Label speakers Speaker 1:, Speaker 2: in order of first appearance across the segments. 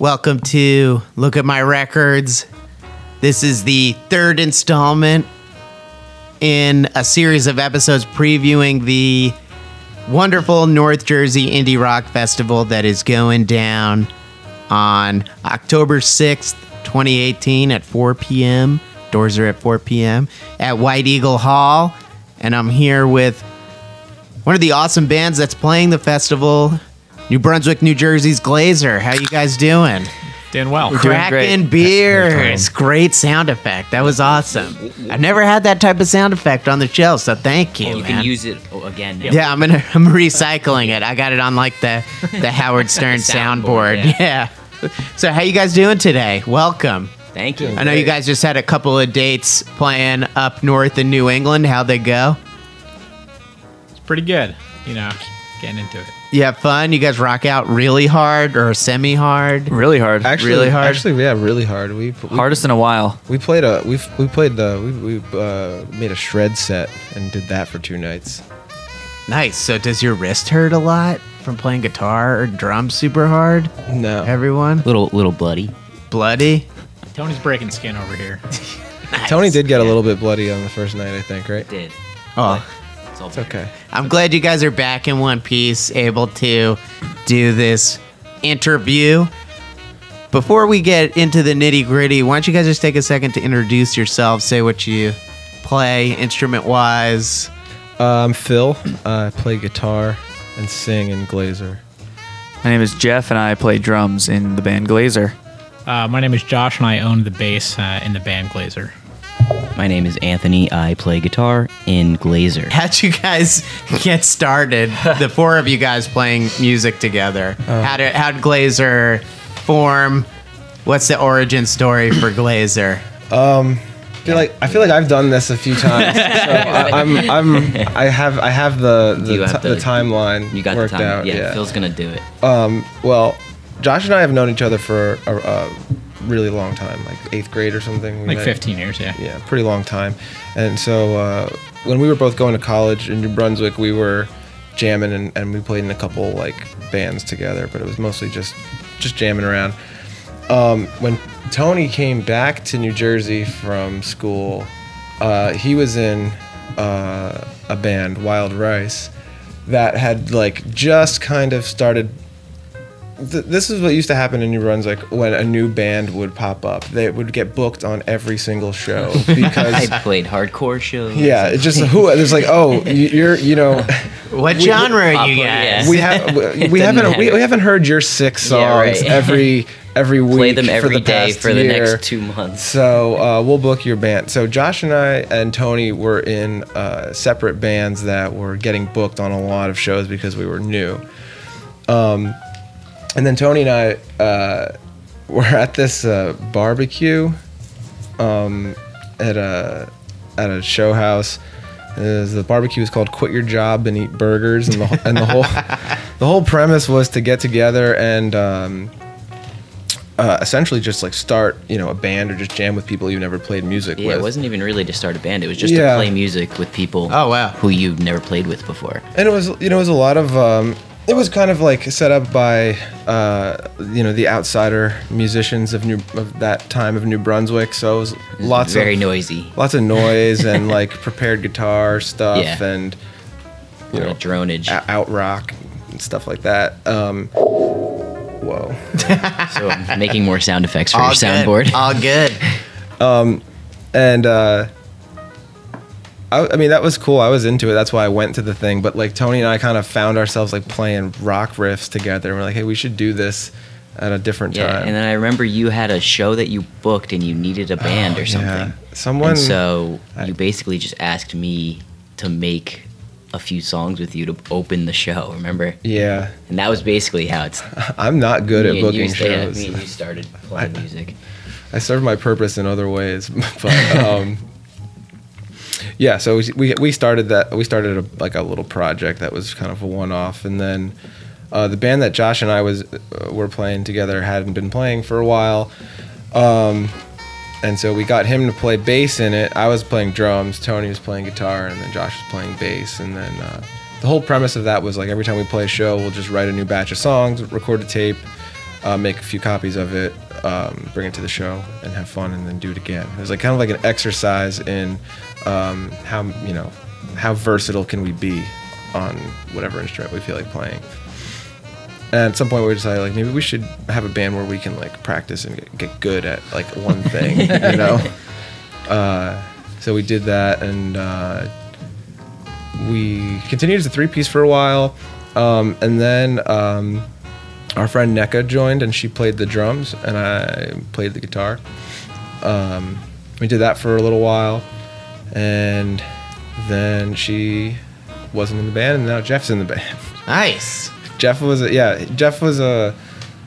Speaker 1: Welcome to Look at My Records. This is the third installment in a series of episodes previewing the wonderful North Jersey Indie Rock Festival that is going down on October 6th, 2018 at 4 p.m. Doors are at 4 p.m. at White Eagle Hall. And I'm here with one of the awesome bands that's playing the festival, New Brunswick, New Jersey's Glazer. How you guys doing?
Speaker 2: Doing well.
Speaker 1: Cracking beers. Great sound effect. That was awesome. I've never had that type of sound effect on the show, so thank you.
Speaker 3: Oh, you
Speaker 1: man.
Speaker 3: can use it again. now.
Speaker 1: yeah, I'm gonna I'm recycling it. I got it on like the the Howard Stern soundboard.
Speaker 3: soundboard,
Speaker 1: Yeah. So how you guys doing today? Welcome.
Speaker 3: Thank you.
Speaker 1: I know you guys just had a couple of dates playing up north in New England. How'd they go?
Speaker 2: It's pretty good. You know, getting into it.
Speaker 1: You have fun? You guys rock out really hard or semi hard?
Speaker 4: Really hard.
Speaker 5: Actually,
Speaker 1: Really hard?
Speaker 5: Actually, yeah, really hard. We, we
Speaker 4: Hardest in a while.
Speaker 5: We played a we we played the we we uh, made a shred set and did that for two nights.
Speaker 1: Nice. So does your wrist hurt a lot from playing guitar or drums super hard?
Speaker 5: No,
Speaker 1: Everyone?
Speaker 3: Little little bloody.
Speaker 1: Bloody?
Speaker 2: Tony's breaking skin over here.
Speaker 5: Tony did get a little bit bloody on the first night, I think, right?
Speaker 3: Did.
Speaker 1: Oh.
Speaker 3: It's all
Speaker 5: It's okay.
Speaker 1: I'm glad you guys are back in one piece, able to do this interview. Before we get into the nitty gritty, why don't you guys just take a second to introduce yourselves, say what you play instrument wise.
Speaker 5: Uh, I'm Phil. Uh, I play guitar and sing in Glazer.
Speaker 4: My name is Jeff, and I play drums in the band Glazer.
Speaker 2: Uh, my name is Josh, and I own the bass uh, in the band Glazer.
Speaker 3: My name is Anthony. I play guitar in Glazer.
Speaker 1: How'd you guys get started? the four of you guys playing music together. Oh. how did how'd Glazer form? What's the origin story for Glazer?
Speaker 5: Um, I feel like I feel like I've done this a few times. so I, I'm I'm I have I have the the,
Speaker 3: You have
Speaker 5: ti- the
Speaker 3: the-
Speaker 5: timeline
Speaker 3: You got
Speaker 5: worked
Speaker 3: the time.
Speaker 5: out.
Speaker 3: yeah,
Speaker 5: Yeah.
Speaker 3: Phil's gonna do it.
Speaker 5: Um, well, Josh and I have known each other for a, a really long time, like eighth grade or something.
Speaker 2: Like
Speaker 5: met-
Speaker 2: 15 years, yeah.
Speaker 5: yeah, pretty long time. And so uh, when we were both going to college in New Brunswick, we were jamming and, and we played in a couple like bands together, but it was mostly just just jamming around. Um, when Tony came back to New Jersey from school, uh, he was in uh, a band, Wild Rice, that had like just kind of started th- this is what used to happen in New Brunswick when a new band would pop up. They would get booked on every single show because
Speaker 3: I played hardcore shows.
Speaker 5: yeah, it's just who there's like oh you're you know
Speaker 1: What genre are you guys?
Speaker 5: we have we, we
Speaker 3: Doesn't
Speaker 5: haven't we, we haven't heard your six songs
Speaker 3: Yeah, right.
Speaker 5: every every week
Speaker 3: Play them
Speaker 5: for the
Speaker 3: day
Speaker 5: past
Speaker 3: for the
Speaker 5: year.
Speaker 3: next two months.
Speaker 5: So uh, we'll book your band. So Josh and I and Tony were in uh, separate bands that were getting booked on a lot of shows because we were new. Um, and then Tony and I uh, were at this uh, barbecue um, at a at a show house. It was- the barbecue was called "Quit Your Job and Eat Burgers," and the and the whole the whole premise was to get together and um, uh, essentially just like start you know a band or just jam with people you've never played music with.
Speaker 3: Yeah,
Speaker 5: with.
Speaker 3: it wasn't even really to start a band. It was just
Speaker 5: Yeah.
Speaker 3: to play music with people.
Speaker 1: Oh, wow.
Speaker 3: Who you've never played with before.
Speaker 5: and it was you know it was a lot of um, it was kind of like set up by uh, you know the outsider musicians of New of that time of New Brunswick. So it was lots of
Speaker 3: Very
Speaker 5: of
Speaker 3: noisy.
Speaker 5: lots of noise and like prepared guitar stuff
Speaker 3: Yeah.
Speaker 5: and you
Speaker 3: You
Speaker 5: know
Speaker 3: know, dronage.
Speaker 5: o- out rock and stuff like that. Um, whoa.
Speaker 3: so I'm making more sound effects for
Speaker 1: All
Speaker 3: your soundboard.
Speaker 1: Good. All good.
Speaker 5: and uh, I, I mean that was cool. I was into it. That's why I went to the thing. But like Tony and I kind of found ourselves like playing rock riffs together. And we're like, hey, we should do this at a different
Speaker 3: yeah,
Speaker 5: time.
Speaker 3: and then I remember you had a show that you booked and you needed a band or something.
Speaker 5: Oh, yeah. Someone-
Speaker 3: And so
Speaker 5: I-
Speaker 3: you basically just asked me to make a few songs with you to open the show. Remember?
Speaker 5: yeah,
Speaker 3: And that was basically how it's.
Speaker 5: I'm not good at booking
Speaker 3: you, sta- yeah,
Speaker 5: shows.
Speaker 3: me and you started playing music.
Speaker 5: I serve my purpose in other ways, but um, yeah. So we- we started that. We started a, like a little project that was kind of a one-off, and then uh, the band that Josh and I was uh, were playing together hadn't been playing for a while, um, and so we got him to play bass in it. I was playing drums, Tony was playing guitar, and then Josh was playing bass, and then. Uh, the whole premise of that was like every time we play a show, we'll just write a new batch of songs, record a tape, uh, make a few copies of it, um, bring it to the show, and have fun, and then do it again. It was like kind of like an exercise in um, how you know how versatile can we be on whatever instrument we feel like playing. And at some point, we decided like maybe we should have a band where we can like practice and get, get good at like one thing, you know. Uh, so we did that, and uh, we continued as a three piece for a while, um, and then um, our friend NECA joined, and she played the drums, and I played the guitar. Um, we did that for a little while, and then she wasn't in the band, and now Jeff's in the band.
Speaker 1: Nice.
Speaker 5: Jeff was a, yeah. Jeff was a.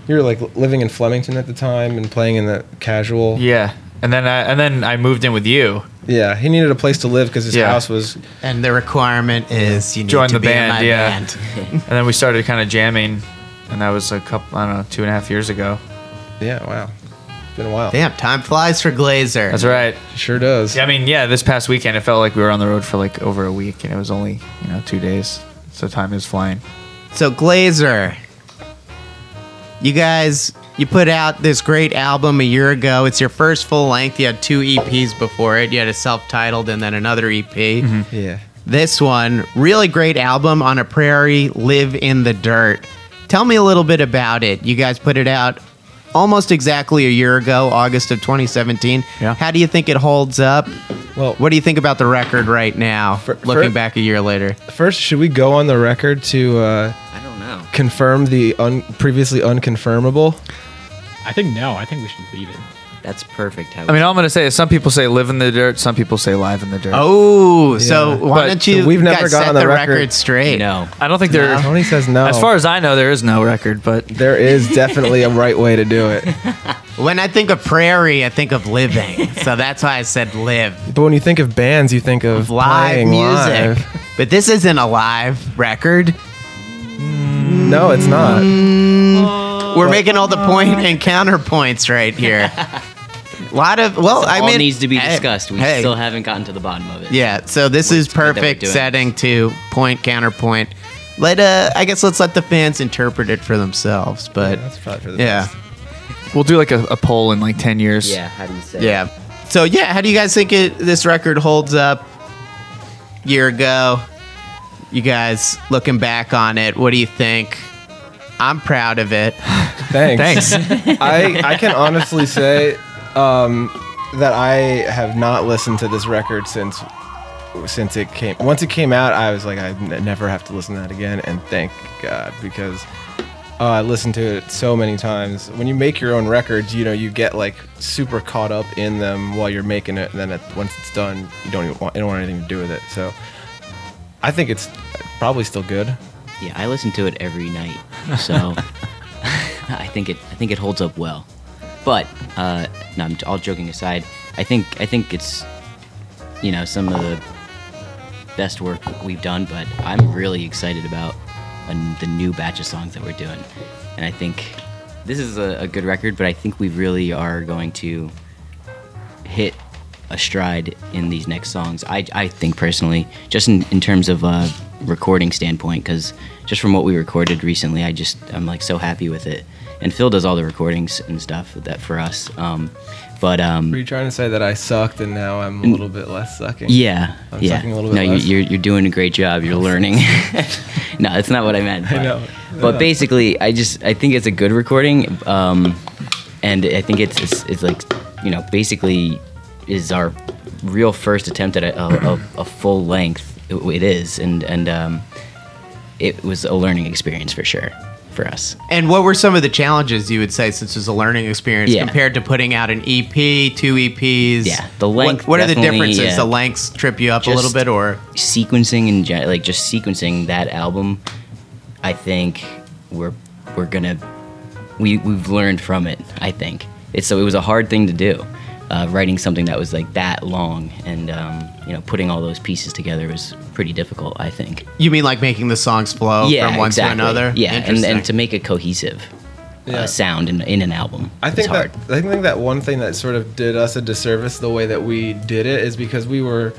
Speaker 5: You were like living in Flemington at the time and playing in the casual.
Speaker 4: Yeah, and then I, and then I moved in with you.
Speaker 5: Yeah, he needed a place to live because his
Speaker 4: Yeah.
Speaker 5: house was.
Speaker 1: And the requirement is you need
Speaker 4: Join
Speaker 1: to
Speaker 4: the
Speaker 1: be in
Speaker 4: band,
Speaker 1: my
Speaker 4: yeah.
Speaker 1: band.
Speaker 4: And then we started kind of jamming, and that was a couple I don't know two and a half years ago.
Speaker 5: Yeah, wow. It's been a while.
Speaker 1: Damn, time flies for Glazer.
Speaker 4: That's right.
Speaker 5: Sure does.
Speaker 4: Yeah, I mean, yeah, this past weekend it felt like we were on the road for like over a week, and it was only you know two days, so time is flying.
Speaker 1: So Glazer, you guys, you put out this great album a year ago. It's your first full length. You had two EPs before it. You had a self-titled and then another EP. Mm-hmm.
Speaker 5: Yeah.
Speaker 1: This one, really great album on a prairie, live in the dirt. Tell me a little bit about it. You guys put it out almost exactly a year ago, August of 2017.
Speaker 4: Yeah.
Speaker 1: How do you think it holds up?
Speaker 5: Well,
Speaker 1: What do you think about the record right now,
Speaker 5: For-
Speaker 1: looking
Speaker 5: for-
Speaker 1: back a year later?
Speaker 5: first, should we go on the record to uh,
Speaker 3: I don't know.
Speaker 5: confirm the un- previously unconfirmable?
Speaker 2: I think no. I think we should leave it.
Speaker 3: That's perfect. How
Speaker 4: I mean, all I'm gonna say is some people say live in the dirt, some people say live in the dirt.
Speaker 1: Oh, so why
Speaker 4: But-
Speaker 1: don't you
Speaker 5: we've never
Speaker 1: guys
Speaker 5: got
Speaker 1: set
Speaker 5: on the
Speaker 1: the
Speaker 5: record.
Speaker 1: record straight?
Speaker 3: no.
Speaker 4: I don't think there.
Speaker 5: Tony says no.
Speaker 4: As far as I know, there is no record, but
Speaker 5: there is definitely a right way to do it.
Speaker 1: When I think of prairie, I think of living. so that's why I said live.
Speaker 5: But when you think of bands, you think of
Speaker 1: Live
Speaker 5: playing
Speaker 1: music.
Speaker 5: live.
Speaker 1: But this isn't a live record.
Speaker 5: No, it's not. Mm.
Speaker 1: We're making all the point and counterpoints right here. A lot of well, I
Speaker 3: all
Speaker 1: mean,
Speaker 3: needs to be
Speaker 1: hey,
Speaker 3: discussed. We
Speaker 1: hey,
Speaker 3: still haven't gotten to the bottom of it.
Speaker 1: yeah. So this is
Speaker 3: we're
Speaker 1: perfect setting to point counterpoint. Let uh, I guess let's let the fans interpret it for themselves. But
Speaker 5: That's probably for the
Speaker 1: yeah,
Speaker 5: best.
Speaker 4: we'll do like a, a poll in like ten years.
Speaker 3: Yeah. How do you say?
Speaker 1: yeah. So yeah, how do you guys think it this record holds up? Year ago, you guys looking back on it, what do you think? I'm proud of it.
Speaker 5: Thanks.
Speaker 4: Thanks.
Speaker 5: I I can honestly say um, that I have not listened to this record since since it came. Once it came out, I was like, I n- never have to listen to that again, and thank God because uh, I listened to it so many times. When you make your own records, you know you get like super caught up in them while you're making it, and then at, once it's done, you don't even want you don't want anything to do with it. So I think it's probably still good.
Speaker 3: Yeah, I listen to it every night, so I think it I think it holds up well. But uh, no, I'm all joking aside. I think I think it's you know some of the best work we've done. But I'm really excited about uh, the new batch of songs that we're doing, and I think this is a, a good record. But I think we really are going to hit a stride in these next songs. I, I think personally, just in, in terms of uh, recording standpoint, because just from what we recorded recently, I just I'm like so happy with it. And Phil does all the recordings and stuff that for us. Um, but um,
Speaker 5: Were you trying to say that I sucked and now I'm a little bit less sucking?
Speaker 3: yeah,
Speaker 5: I'm
Speaker 3: yeah.
Speaker 5: sucking a little
Speaker 3: no,
Speaker 5: bit
Speaker 3: you,
Speaker 5: less.
Speaker 3: you're you're doing a great job. You're learning. no, that's not what I meant.
Speaker 5: I
Speaker 3: but-
Speaker 5: know.
Speaker 3: But basically, I just I think it's a good recording, um, and I think it's, it's it's like you know basically is our real first attempt at a, a, a full length. It, it is, and and um, it was a learning experience for sure for us.
Speaker 1: And what were some of the challenges you would say since it's a learning experience
Speaker 3: Yeah.
Speaker 1: compared to putting out an EP, two EPs?
Speaker 3: Yeah, the
Speaker 1: What-
Speaker 3: length
Speaker 1: What, are the differences?
Speaker 3: yeah.
Speaker 1: The lengths trip you up a little bit, or
Speaker 3: sequencing and like just sequencing that album, I think we're we're gonna we we've learned from it. I think it's so it was a hard thing to do, uh, writing something that was like that long and um, you know putting all those pieces together was pretty difficult. I think.
Speaker 1: you mean like making the songs flow
Speaker 3: yeah,
Speaker 1: from one
Speaker 3: exactly.
Speaker 1: to another?
Speaker 3: Yeah, and, and to make a cohesive
Speaker 5: Yeah.
Speaker 3: uh, sound in, in an album.
Speaker 5: I think
Speaker 3: is hard.
Speaker 5: that I think that one thing that sort of did us a disservice the way that we did it is because we were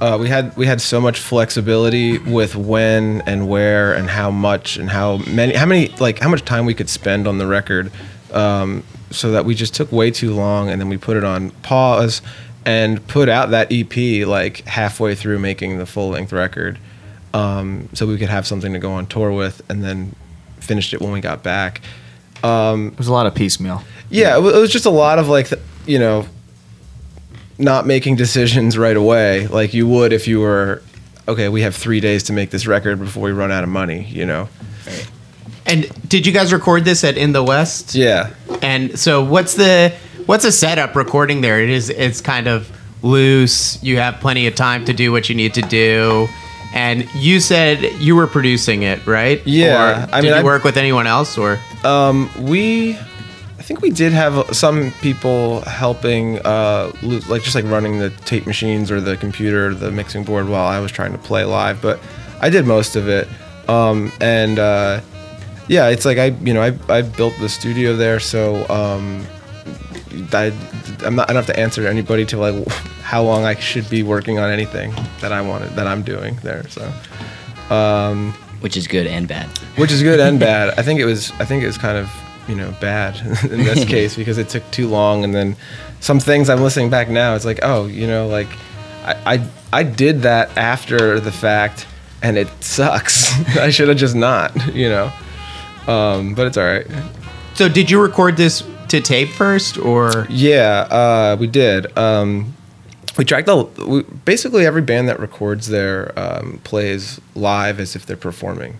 Speaker 5: uh, we had we had so much flexibility with when and where and how much and how many how many like how much time we could spend on the record um, so that we just took way too long, and then we put it on pause and put out that EP like halfway through making the full length record, um, so we could have something to go on tour with, and then finished it when we got back.
Speaker 4: It was a lot of piecemeal.
Speaker 5: Yeah, it was just a lot of like, you know, not making decisions right away, like you would if you were, okay, we have three days to make this record before we run out of money, you know?
Speaker 1: And did you guys record this at In the West?
Speaker 5: Yeah.
Speaker 1: And so what's the what's a setup recording there? It is it's kind of loose. You have plenty of time to do what you need to do. And you said you were producing it, right?
Speaker 5: Yeah,
Speaker 1: Or
Speaker 5: I
Speaker 1: did
Speaker 5: mean,
Speaker 1: you
Speaker 5: I-
Speaker 1: work with anyone else or?
Speaker 5: Um, We, I think we did have some people helping, uh, like just like running the tape machines or the computer, the mixing board while I was trying to play live, but I did most of it. Um, and, uh, yeah, it's like I, you know, I, I built the studio there, so, um, I, I'm not, I don't have to answer anybody to like how long I should be working on anything that I wanted, that I'm doing there, so.
Speaker 3: um, which is good and bad.
Speaker 5: which is good and bad. I think it was. I think it was kind of you know bad in this case because it took too long, and then some things I'm listening back now. It's like oh you know like I I, I did that after the fact, and it sucks. I should have just not you know. Um, but it's all right.
Speaker 1: So did you record this to tape first or
Speaker 5: Yeah, uh, we did. Um, we tracked the we, basically every band that records there um, plays live as if they're performing.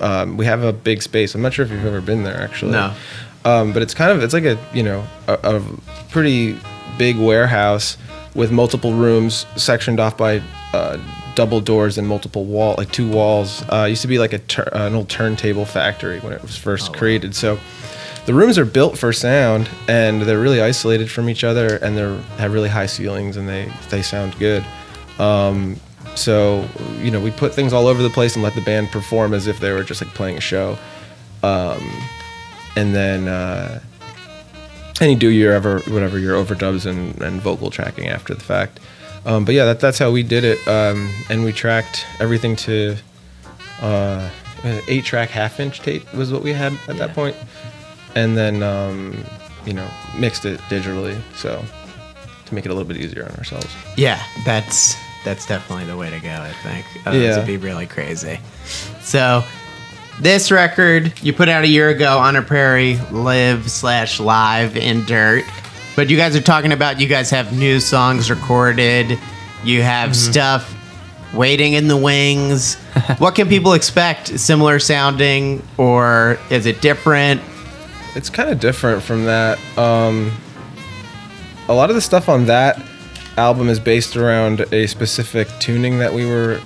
Speaker 5: Um, we have a big space. I'm not sure if you've ever been there actually.
Speaker 1: No.
Speaker 5: Um, but it's kind of it's like a you know a, a pretty big warehouse with multiple rooms sectioned off by uh, double doors and multiple wall like two walls. Uh, used to be like a tur- an old turntable factory when it was first created. So the rooms are built for sound and they're really isolated from each other and they have really high ceilings and they they sound good. Um, so you know we put things all over the place and let the band perform as if they were just like playing a show. Um, and then uh, and you do your ever whatever your overdubs and, and vocal tracking after the fact. Um, but yeah, that, that's how we did it, um, and we tracked everything to uh, eight track half inch tape was what we had at that point, and then um, you know mixed it digitally so to make it a little bit easier on ourselves.
Speaker 1: Yeah, that's that's definitely the way to go. I think. Otherwise
Speaker 5: Yeah.
Speaker 1: it'd be really crazy. So, this record you put out a year ago on a prairie, live slash live in dirt. But you guys are talking about you guys have new songs recorded. You have stuff waiting in the wings. what can people expect? Similar sounding, or is it different?
Speaker 5: it's kind of different from that. Um, a lot of the stuff on that album is based around a specific tuning that we were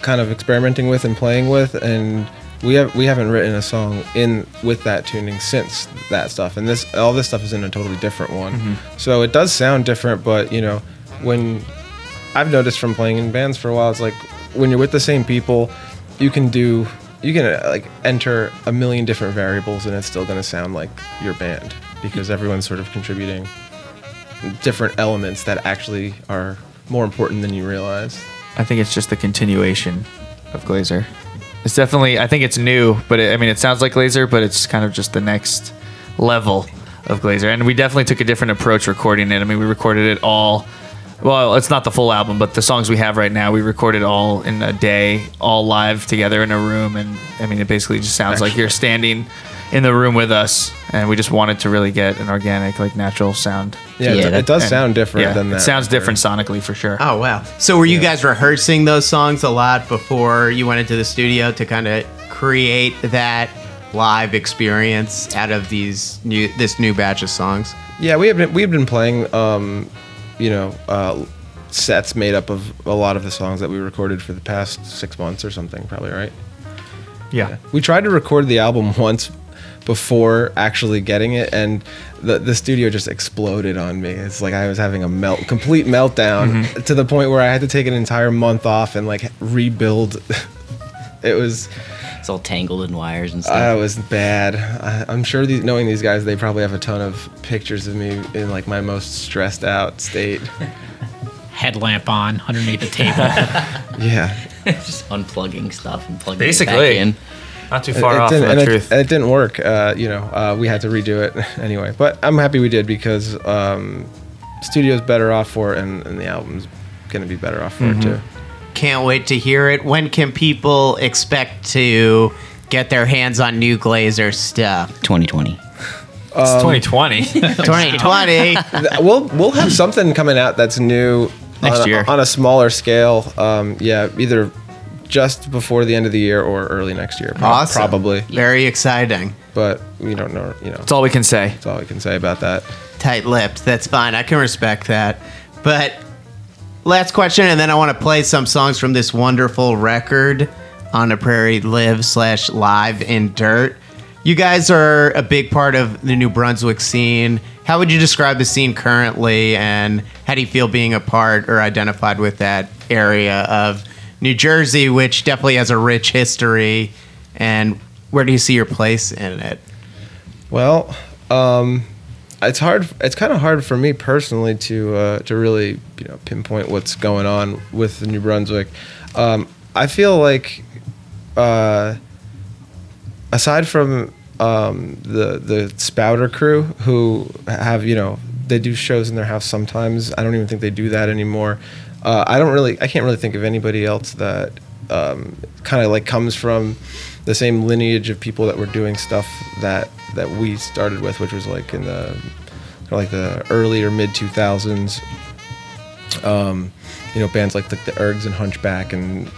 Speaker 5: kind of experimenting with and playing with, and we have we haven't written a song in with that tuning since that stuff. And this all this stuff is in a totally different one, so it does sound different. But you know, when I've noticed from playing in bands for a while, it's like when you're with the same people, you can do you can uh, like enter a million different variables and it's still going to sound like your band because everyone's sort of contributing different elements that actually are more important than you realize.
Speaker 4: I think it's just the continuation of Glazer. It's definitely. I think it's new, but it, I mean, it sounds like Glazer, but it's kind of just the next level of Glazer. And we definitely took a different approach recording it. I mean, we recorded it all. Well, it's not the full album, but the songs we have right now, we recorded all in a day, all live together in a room. And I mean, it basically just sounds like you're standing in the room with us. And we just wanted to really get an organic, like natural sound.
Speaker 5: Yeah,
Speaker 3: Yeah,
Speaker 5: it,
Speaker 3: that-
Speaker 5: it does
Speaker 4: And-
Speaker 5: sound different
Speaker 4: yeah,
Speaker 5: than that.
Speaker 4: It sounds
Speaker 5: record.
Speaker 4: different sonically for sure.
Speaker 1: Oh wow! So were you guys rehearsing those songs a lot before you went into the studio to kind of create that live experience out of these new this new batch of songs?
Speaker 5: Yeah, we have been we've been playing, um, you know, uh, sets made up of a lot of the songs that we recorded for the past six months or something, probably right.
Speaker 4: yeah.
Speaker 5: We tried to record the album once before actually getting it, and the the studio just exploded on me. It's like I was having a melt, complete meltdown, mm-hmm. to the point where I had to take an entire month off and like rebuild. it was
Speaker 3: It's all tangled in wires and
Speaker 5: I
Speaker 3: stuff.
Speaker 5: was bad. I, I'm sure these, knowing these guys, they probably have a ton of pictures of me in like my most stressed out state.
Speaker 2: Headlamp on underneath the table.
Speaker 5: Yeah.
Speaker 3: just unplugging stuff and plugging it back in.
Speaker 4: Not too far
Speaker 5: it
Speaker 4: off
Speaker 5: didn't-
Speaker 4: from
Speaker 5: and
Speaker 4: the
Speaker 5: it,
Speaker 4: truth.
Speaker 5: and it didn't work. Uh, you know, uh, we had to redo it anyway. But I'm happy we did because um, studio's better off for it, and, and the album's gonna be better off for
Speaker 4: Mm-hmm.
Speaker 5: it too.
Speaker 1: Can't wait to hear it. When can people expect to get their hands on new Glazer stuff?
Speaker 3: 2020.
Speaker 4: it's 2020.
Speaker 1: 2020.
Speaker 5: We'll we'll have something coming out that's new
Speaker 4: Next
Speaker 5: on, a-
Speaker 4: year.
Speaker 5: on a smaller scale. Um, yeah, either just before the end of the year or early next year. prob-
Speaker 1: awesome.
Speaker 5: probably.
Speaker 1: Very exciting.
Speaker 5: But we don't know. You know,
Speaker 4: That's all we can say.
Speaker 5: that's all we can say about that.
Speaker 1: Tight lipped. That's fine. I can respect that. But last question, and then I want to play some songs from this wonderful record on a prairie live slash live in dirt. You guys are a big part of the New Brunswick scene. How would you describe the scene currently, and how do you feel being a part or identified with that area of New Jersey, which definitely has a rich history? And where do you see your place in it?
Speaker 5: Well, um, it's hard. It's kind of hard for me personally to uh, to really you know pinpoint what's going on with New Brunswick. Um, I feel like, uh, aside from um, the the Spouter crew who have you know they do shows in their house sometimes. I don't even think they do that anymore. Uh, I don't really. I can't really think of anybody else that um, kind of like comes from the same lineage of people that were doing stuff that that we started with, which was like in the like the early or mid two thousands. Um, you know, bands like the, the Ergs and Hunchback, and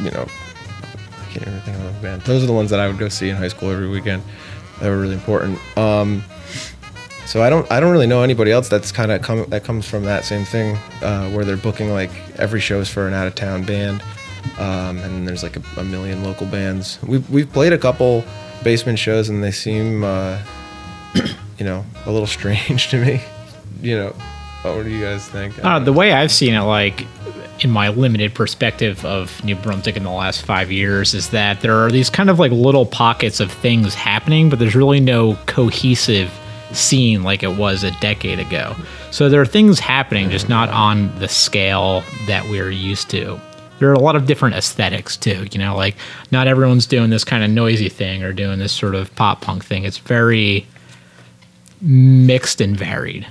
Speaker 5: you know, I can't even think of a band. Those are the ones that I would go see in high school every weekend. They were really important. Um, so I don't I don't really know anybody else that's kind of come that comes from that same thing uh, where they're booking like every show's for an out of town band, um, and there's like a, a million local bands. We've we've played a couple basement shows and they seem uh, you know a little strange to me. You know, what do you guys think?
Speaker 2: Uh, the way I've seen it, like in my limited perspective of New Brunswick in the last five years, is that there are these kind of like little pockets of things happening, but there's really no cohesive scene like it was a decade ago. So there are things happening, just not on the scale that we're used to. There are a lot of different aesthetics too, you know, like not everyone's doing this kind of noisy thing or doing this sort of pop punk thing. It's very mixed and varied.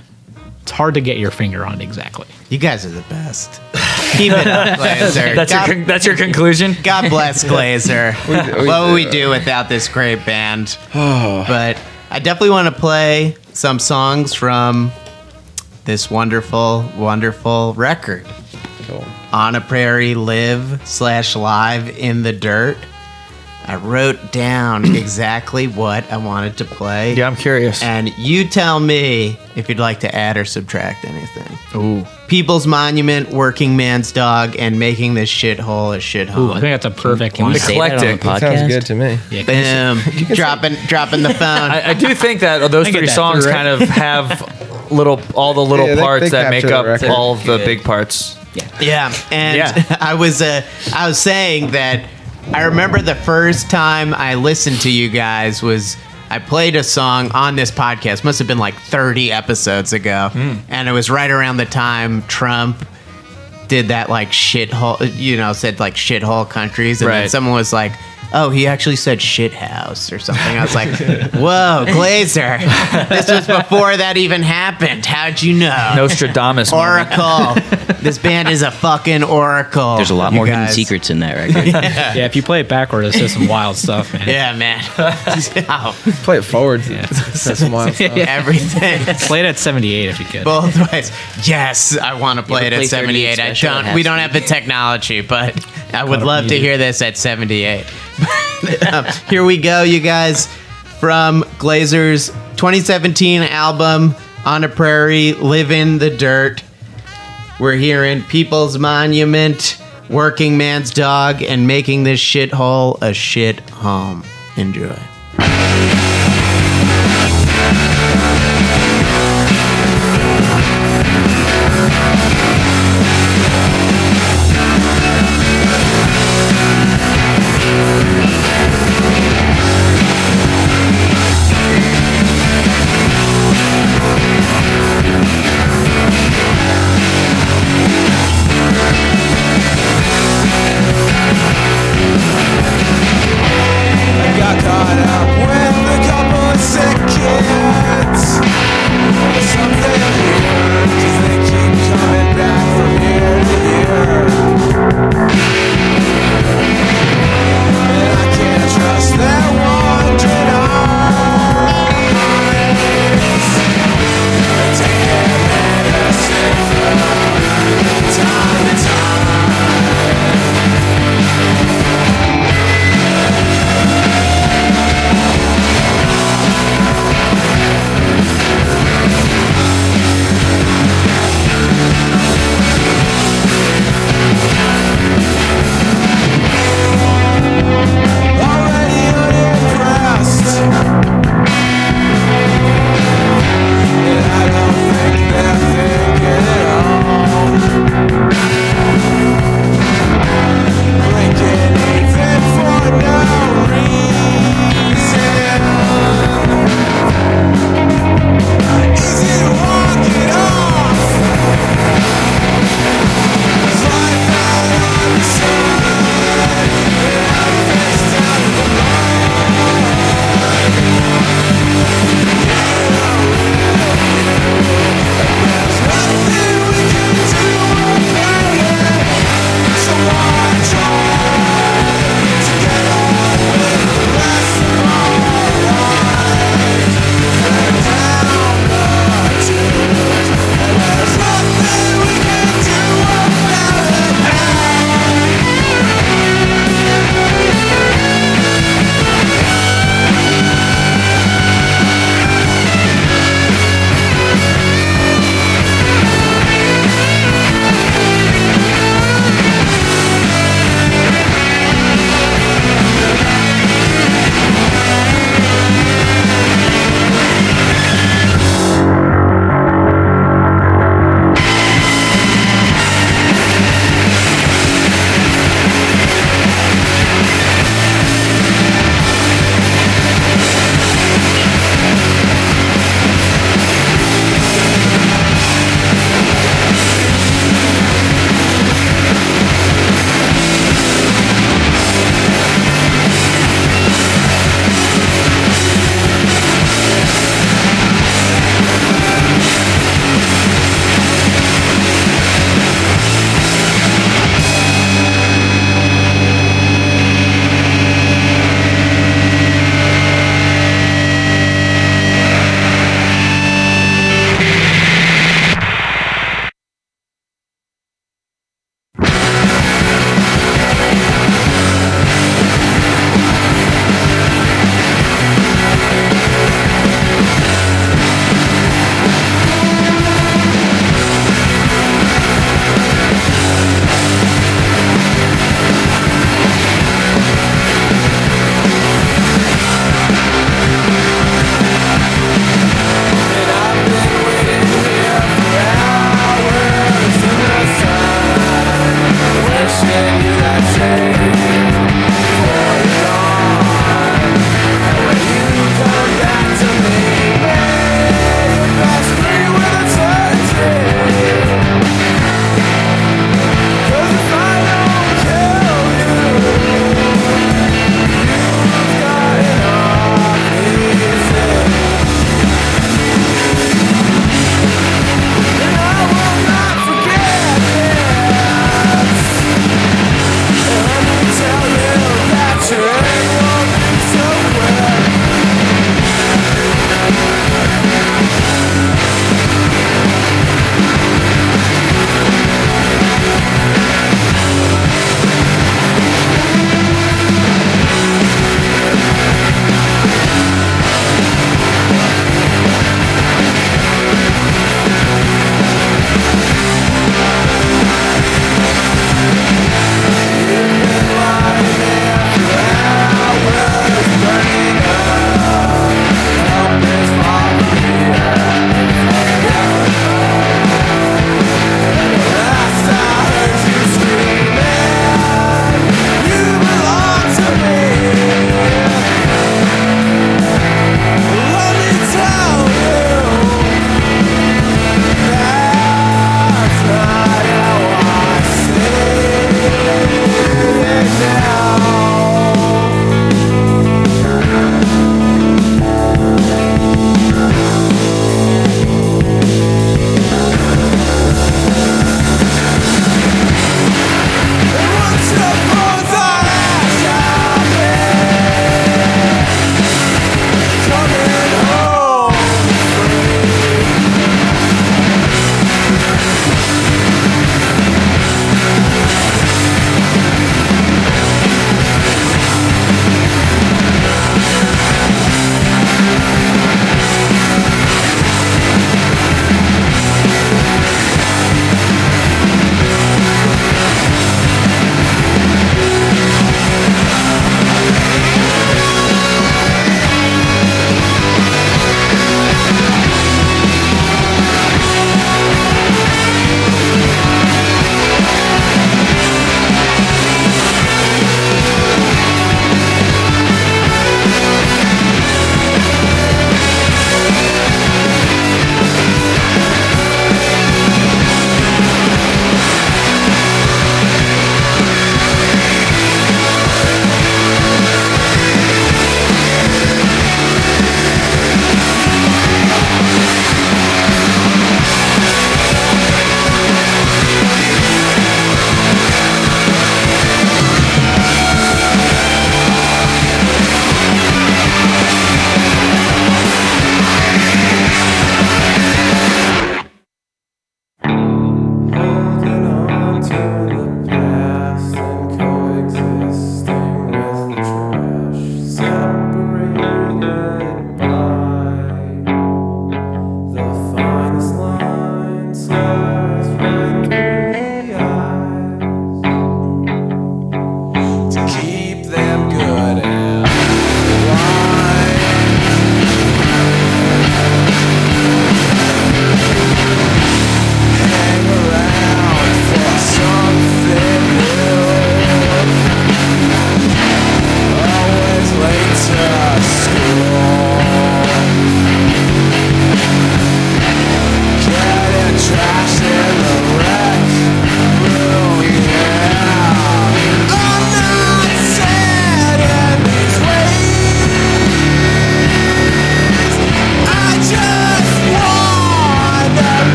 Speaker 2: It's hard to get your finger on exactly.
Speaker 1: You guys are the best. Keep it up, Glazer.
Speaker 4: That's your con- that's your conclusion.
Speaker 1: God bless Glazer.
Speaker 5: we
Speaker 1: what would we
Speaker 5: do.
Speaker 1: do without this great band? Oh. but I definitely want to play some songs from this wonderful, wonderful record.
Speaker 5: Cool.
Speaker 1: On a Prairie Live slash Live in the Dirt. I wrote down exactly what I wanted to play.
Speaker 4: Yeah, I'm curious.
Speaker 1: And you tell me if you'd like to add or subtract anything.
Speaker 4: Ooh,
Speaker 1: People's Monument, Working Man's Dog, and Making This Shithole a shithole.
Speaker 2: Ooh, I think that's a perfect
Speaker 3: Can we
Speaker 2: line.
Speaker 3: say that on the
Speaker 4: Eclectic.
Speaker 3: podcast?
Speaker 5: Sounds good to me.
Speaker 2: Yeah, can you say-
Speaker 1: Boom. dropping, dropping the phone.
Speaker 4: I, I do think that those three
Speaker 2: that
Speaker 4: songs
Speaker 2: through,
Speaker 4: kind of have little all the little
Speaker 5: Yeah,
Speaker 4: parts
Speaker 5: they
Speaker 4: that make up all of the
Speaker 3: Good.
Speaker 4: big parts.
Speaker 1: Yeah. Yeah, and
Speaker 4: Yeah.
Speaker 1: I was uh, I was saying that I remember the first time I listened to you guys was I played a song on this podcast. Must have been like 30 episodes ago,
Speaker 4: Hmm.
Speaker 1: and it was right around the time Trump did that like shithole, you know, said like shithole countries, and then someone was like. Oh, he actually said shit house or something. I was like, whoa, Glazer. This was before that even happened. How'd you know?
Speaker 4: Nostradamus.
Speaker 1: Oracle. this band is a fucking oracle.
Speaker 3: There's a lot
Speaker 1: you
Speaker 3: more hidden secrets in that record.
Speaker 2: yeah, if you play it backward, it says some wild stuff, man.
Speaker 1: Yeah, man. Oh,
Speaker 5: Play it forward. That's some wild stuff.
Speaker 1: everything.
Speaker 2: Play it at 78 if you could.
Speaker 1: Both ways. Yes, I want to play it at 78. I don't. We don't have the technology, but I would love to hear this at 78. Um, here we go, you guys, from Glazer's 2017 album "On a Prairie, Live in the Dirt." We're hearing People's Monument, Working Man's Dog, and making this shithole a shit home. Enjoy.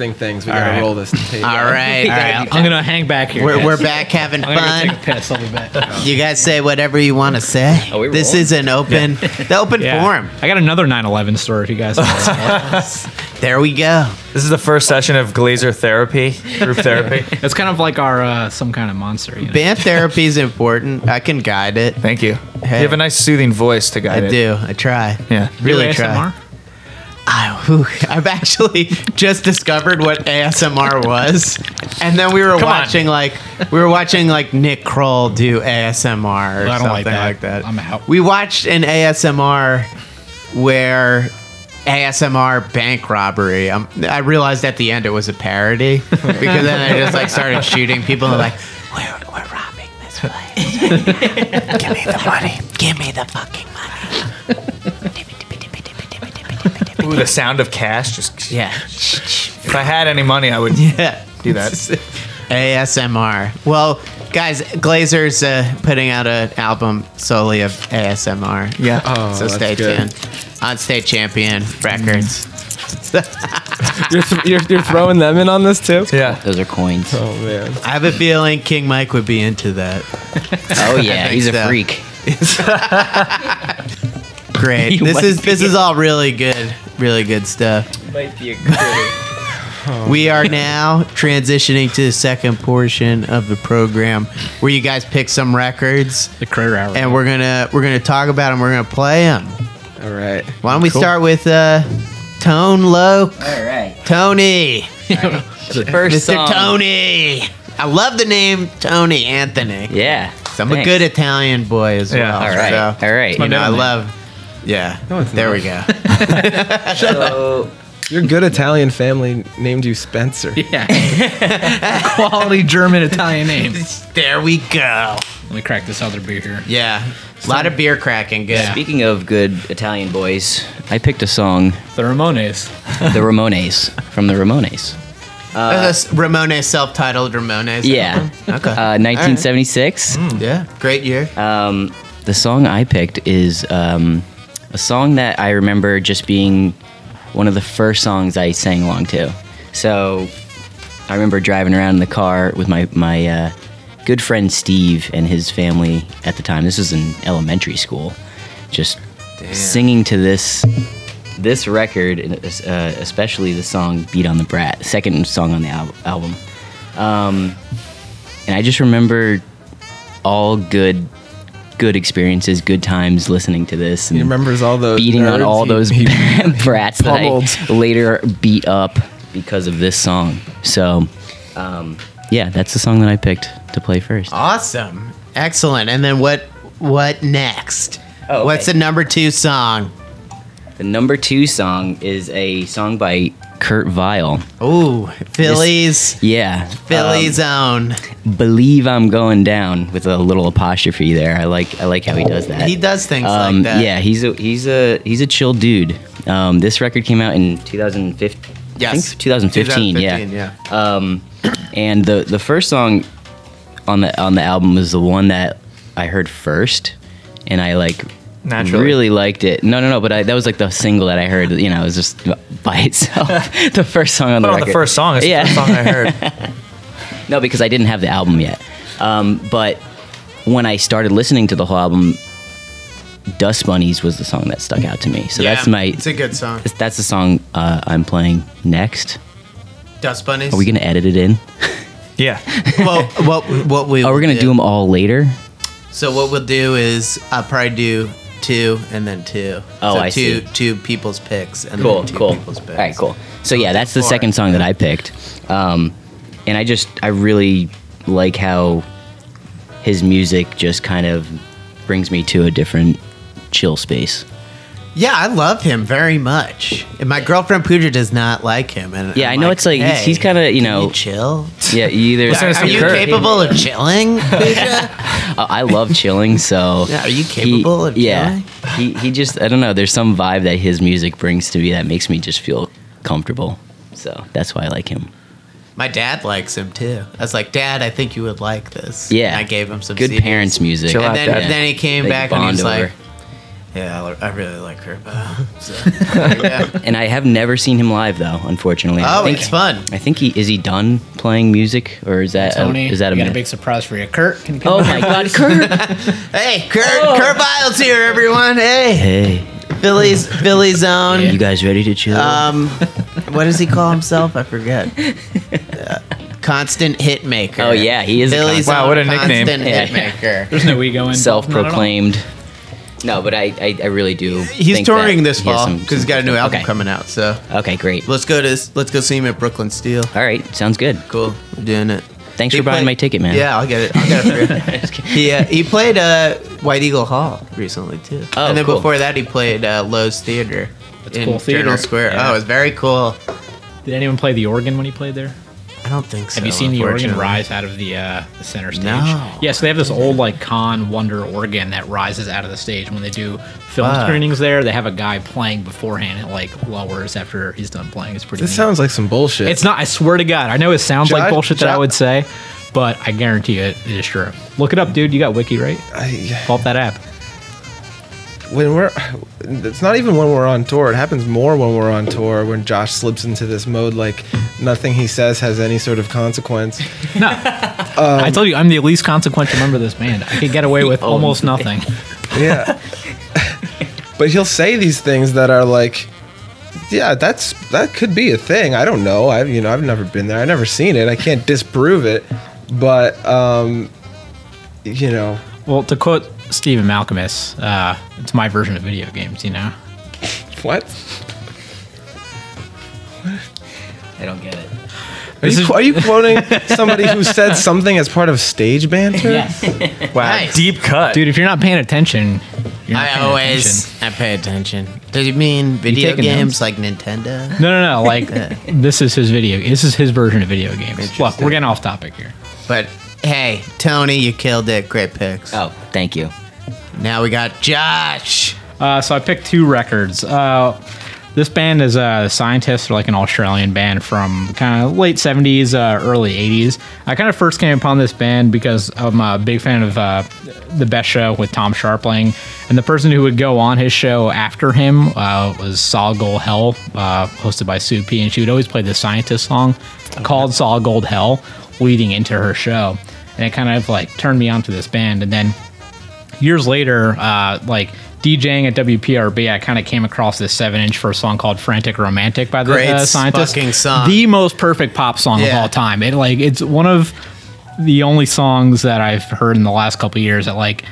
Speaker 5: Interesting things. We gotta
Speaker 2: All right.
Speaker 5: roll this tape.
Speaker 1: All right.
Speaker 2: All right, I'm gonna hang back here.
Speaker 1: We're, we're back having
Speaker 2: I'm gonna take
Speaker 1: fun.
Speaker 2: a piss. I'll be back.
Speaker 1: You guys say whatever you want to say.
Speaker 3: Are
Speaker 1: this
Speaker 3: rolling?
Speaker 1: is an open, the open
Speaker 2: Yeah.
Speaker 1: forum.
Speaker 2: I got another 9/11 story if you guys.
Speaker 1: There we go.
Speaker 4: This is the first session of Glazer therapy, group therapy.
Speaker 2: it's kind of like our uh, some kind of monster. You know?
Speaker 1: Band therapy is important. I can guide it.
Speaker 4: Thank you.
Speaker 1: Hey.
Speaker 4: You have a nice soothing voice to
Speaker 1: I
Speaker 4: guide it.
Speaker 1: I do. I try.
Speaker 4: Yeah.
Speaker 1: Really
Speaker 2: Do
Speaker 1: try.
Speaker 2: ASMR?
Speaker 1: I, whew, I've actually just discovered what ASMR was, and then we were
Speaker 4: Come on.
Speaker 1: watching like we were watching like Nick Kroll do ASMR or
Speaker 2: I don't
Speaker 1: something
Speaker 2: like
Speaker 1: like
Speaker 2: that.
Speaker 1: that.
Speaker 2: I'm out.
Speaker 1: We watched an ASMR where ASMR bank robbery. Um, I realized at the end it was a parody because then I just like started shooting people and like we're we're robbing this place. Give me the money. Give me the fucking money.
Speaker 4: Ooh, the sound of cash. Just
Speaker 1: Yeah.
Speaker 4: if I had any money, I would
Speaker 1: Yeah.
Speaker 4: do that.
Speaker 1: ASMR. Well, guys, Glazer's uh, putting out an album solely of ASMR.
Speaker 4: Yeah.
Speaker 5: Oh,
Speaker 1: so
Speaker 5: that's
Speaker 1: stay
Speaker 5: good.
Speaker 1: tuned. On State Champion Records.
Speaker 5: You're, th- you're, you're throwing them in on this too?
Speaker 4: Yeah.
Speaker 3: Those are coins.
Speaker 5: Oh man.
Speaker 1: I have a feeling King Mike would be into that.
Speaker 3: Oh yeah,
Speaker 1: think
Speaker 3: he's a
Speaker 1: so.
Speaker 3: freak.
Speaker 1: Great. This is
Speaker 3: be.
Speaker 1: this is all really good, really good stuff. Might be a critter. We are now transitioning to the second portion of the program where you guys pick some records
Speaker 2: The Critter Hour.
Speaker 1: and we're gonna we're gonna talk about them. We're gonna play them.
Speaker 5: All right.
Speaker 1: Why don't we start with uh, Tone Loc?
Speaker 3: All right.
Speaker 1: Tony.
Speaker 3: The first
Speaker 1: Mr.
Speaker 3: song.
Speaker 1: Tony. I love the name Tony Anthony.
Speaker 3: Yeah.
Speaker 1: So I'm a
Speaker 3: thanks.
Speaker 1: good Italian boy as
Speaker 4: Yeah.
Speaker 1: well.
Speaker 3: All right.
Speaker 1: So,
Speaker 3: All right.
Speaker 1: You know, I love. Yeah.
Speaker 5: it's
Speaker 1: there
Speaker 5: not.
Speaker 1: we go.
Speaker 3: Shut So,
Speaker 5: Your good Italian family named you Spencer.
Speaker 2: yeah. Quality German Italian name.
Speaker 1: there we go.
Speaker 2: Let me crack this other beer here.
Speaker 1: Yeah. A lot of beer cracking. Good.
Speaker 2: Yeah.
Speaker 3: speaking of good Italian boys, I picked a song,
Speaker 2: The Ramones.
Speaker 3: the Ramones, from the Ramones.
Speaker 1: That's a Ramones self-titled Ramones.
Speaker 3: Yeah.
Speaker 1: Okay.
Speaker 3: Uh, 1976.
Speaker 1: yeah. Great year.
Speaker 3: Um, the song I picked is um, a song that I remember just being one of the first songs I sang along to. So I remember driving around in the car with my my uh, good friend Steve and his family at the time. This was in elementary school, just singing to this this record, uh, especially the song "Beat on the Brat," second song on the al- album. Um, and I just remember all good good experiences, good times listening to this. And
Speaker 5: He remembers all those
Speaker 3: beating on all
Speaker 5: he-
Speaker 3: those
Speaker 5: he-
Speaker 3: brats that. I later beat up because of this song. So, um, yeah, that's the song that I picked to play first.
Speaker 1: Awesome. Excellent. And then what? What next?
Speaker 3: Oh, okay.
Speaker 1: What's the number two song?
Speaker 3: The number two song is a song by Kurt Vile.
Speaker 1: Oh, Phillies.
Speaker 3: Yeah,
Speaker 1: Philly's own.
Speaker 3: um, b'lieve I'm goin down with a little apostrophe there. I like I like how he does that.
Speaker 1: He does things
Speaker 3: Um,
Speaker 1: like that.
Speaker 3: Yeah, he's a he's a he's a chill dude. Um, this record came out in 2015. I
Speaker 1: Yes.
Speaker 3: think 2015.
Speaker 1: 2015,
Speaker 3: yeah. Um, and the the first song on the on the album was the one that I heard first, and I like
Speaker 4: Naturally.
Speaker 3: really liked it. No, no, no. But I, that was like the single that I heard. You know, it was just by itself. the first song on the
Speaker 4: Put on
Speaker 3: record.
Speaker 4: the first song. It's
Speaker 3: Yeah.
Speaker 4: the first song I heard.
Speaker 3: No, because I didn't have the album yet. Um, but when I started listening to the whole album, Dust Bunnies was the song that stuck out to me. So
Speaker 1: Yeah,
Speaker 3: that's my
Speaker 1: It's a good song.
Speaker 3: that's the song uh, I'm playing next.
Speaker 1: Dust bunnies.
Speaker 3: Are we gonna edit it in?
Speaker 4: Yeah.
Speaker 1: well, what what we
Speaker 3: Oh, we're gonna do them all later.
Speaker 1: So what we'll do is I'll probably do two and then two.
Speaker 3: Oh,
Speaker 1: so
Speaker 3: I
Speaker 1: two,
Speaker 3: see.
Speaker 1: Two people's picks and
Speaker 3: Cool,
Speaker 1: then two
Speaker 3: cool.
Speaker 1: people's picks.
Speaker 3: All right, cool. So yeah, that's the
Speaker 1: Four.
Speaker 3: second song that I picked, um, and I just I really like how his music just kind of brings me to a different chill space.
Speaker 1: Yeah, I love him very much. And my girlfriend Pooja does not like him. And
Speaker 3: Yeah,
Speaker 1: I'm
Speaker 3: I know it's like he's,
Speaker 1: hey,
Speaker 3: he's kind of you
Speaker 1: can
Speaker 3: know
Speaker 1: you chill.
Speaker 3: yeah either
Speaker 4: Listen to
Speaker 1: Are you capable of chilling, Pooja?
Speaker 3: I love chilling, so
Speaker 1: Yeah, are you
Speaker 3: he-
Speaker 1: capable of
Speaker 3: Yeah, he he just I don't know. There's some vibe that his music brings to me that makes me just feel comfortable. So that's why I like him.
Speaker 1: My dad likes him too. I was like, Dad, I think you would like this.
Speaker 3: Yeah,
Speaker 1: And I gave him some
Speaker 3: good
Speaker 1: CDs.
Speaker 3: parents music.
Speaker 4: Chill
Speaker 1: And
Speaker 4: out,
Speaker 1: then,
Speaker 4: Dad.
Speaker 1: then he came
Speaker 3: They
Speaker 1: back and he was
Speaker 3: bond
Speaker 1: like,
Speaker 3: over.
Speaker 1: Yeah, I I really like her. But, so, yeah.
Speaker 3: And I have never seen him live though, unfortunately. I
Speaker 1: Oh,
Speaker 3: think,
Speaker 1: it's fun.
Speaker 3: I think he is he done playing music or is that
Speaker 2: Tony,
Speaker 3: a, is that a
Speaker 2: got a big surprise for you. Kurt, can you come
Speaker 3: Oh my God, Kurt!
Speaker 1: Hey, Kurt, Kurt Vile's here, everyone. Hey,
Speaker 3: hey,
Speaker 1: Philly's Philly Zone.
Speaker 3: you guys ready to chill?
Speaker 1: Um, what does he call himself? I forget. Uh, constant hit maker.
Speaker 3: Oh, yeah, he is a
Speaker 1: Philly's
Speaker 4: Wow, what a nickname.
Speaker 1: Constant
Speaker 3: Yeah.
Speaker 1: hit maker.
Speaker 2: There's no ego in
Speaker 3: Self-proclaimed. No, but I, I, I really do.
Speaker 1: He's
Speaker 3: think
Speaker 1: touring
Speaker 3: that
Speaker 1: this fall because he
Speaker 3: has
Speaker 1: got a new album
Speaker 3: okay.
Speaker 1: coming out. So
Speaker 3: Okay, great.
Speaker 1: let's go to let's go see him at Brooklyn Steel.
Speaker 3: All right, sounds good.
Speaker 1: Cool, we're doing it.
Speaker 3: Thanks
Speaker 1: He
Speaker 3: for buying
Speaker 1: played-
Speaker 3: my ticket, man.
Speaker 1: Yeah, I'll get it. I'll get it for you. he uh, he played uh, White Eagle Hall recently too.
Speaker 3: Oh,
Speaker 1: and then
Speaker 3: cool.
Speaker 1: before that, he played uh, Loew's Theater
Speaker 2: That's
Speaker 1: in
Speaker 2: cool theater.
Speaker 1: Journal Square.
Speaker 2: Yeah.
Speaker 1: Oh, it was very cool.
Speaker 2: Did anyone play the organ when he played there?
Speaker 1: I don't think so.
Speaker 2: Have you seen the organ rise out of the, uh, the center stage?
Speaker 1: No.
Speaker 2: Yeah, so they have this old like Con Wonder organ that rises out of the stage. When they do film
Speaker 1: Fuck.
Speaker 2: screenings there, they have a guy playing beforehand. and like lowers after he's done playing. It's pretty.
Speaker 5: This
Speaker 2: neat.
Speaker 5: sounds like some bullshit.
Speaker 2: It's not. I swear to God. I know it sounds like
Speaker 5: Josh-
Speaker 2: bullshit that I
Speaker 5: Josh-
Speaker 2: would say, but I guarantee you it is true. Look it up, dude. You got Wiki, right?
Speaker 5: I,
Speaker 2: Pull up that app.
Speaker 5: When we're it's not even when we're on tour. It happens more when we're on tour when josh slips into this mode like nothing he says has any sort of consequence.
Speaker 2: No. I told you, I'm the least consequential member of this band. I could get away with almost nothing.
Speaker 5: yeah. But he'll say these things that are like yeah that's that could be a thing. I don't know. I've you know i've never been there. I've never seen it. I can't disprove it. But um you know.
Speaker 2: Well, to quote Stephen Malkmus, uh, it's my version of video games, you know?
Speaker 5: what
Speaker 3: I don't get it.
Speaker 5: are you,
Speaker 2: is-
Speaker 5: are you quoting somebody who said something as part of stage banter Yes.
Speaker 4: Wow,
Speaker 1: Nice.
Speaker 4: deep cut.
Speaker 2: Dude, if you're not paying attention, you're not
Speaker 1: I
Speaker 2: paying
Speaker 1: always
Speaker 2: attention.
Speaker 1: I pay attention. Does he mean video
Speaker 2: taking
Speaker 1: games
Speaker 2: notes?
Speaker 1: like Nintendo?
Speaker 2: No, no, no. Like, this is his video. This is his version of video games. Look, we're getting off topic here.
Speaker 1: But hey, Tony, you killed it. Great picks.
Speaker 3: Oh, thank you.
Speaker 1: Now we got Josh.
Speaker 2: Uh, so I picked two records. Uh, this band is uh, the Scientists, are like an Australian band from kind of late 70s, uh, early 80s. I kind of first came upon this band because I'm a big fan of uh, The Best Show with Tom Scharpling. And the person who would go on his show after him uh, was Solid Gold Hell, uh, hosted by Sue P. And she would always play the Scientist song called Solid Gold Hell leading into her show. And it kind of like turned me onto this band. And then years later, uh, like DJing at WPRB, I kind of came across this seven inch for a song called "Frantic Romantic" by the
Speaker 1: Great
Speaker 2: uh, Scientists.
Speaker 1: fucking song.
Speaker 2: the most perfect pop song of all time. It like it's one of the only songs that I've heard in the last couple of years that like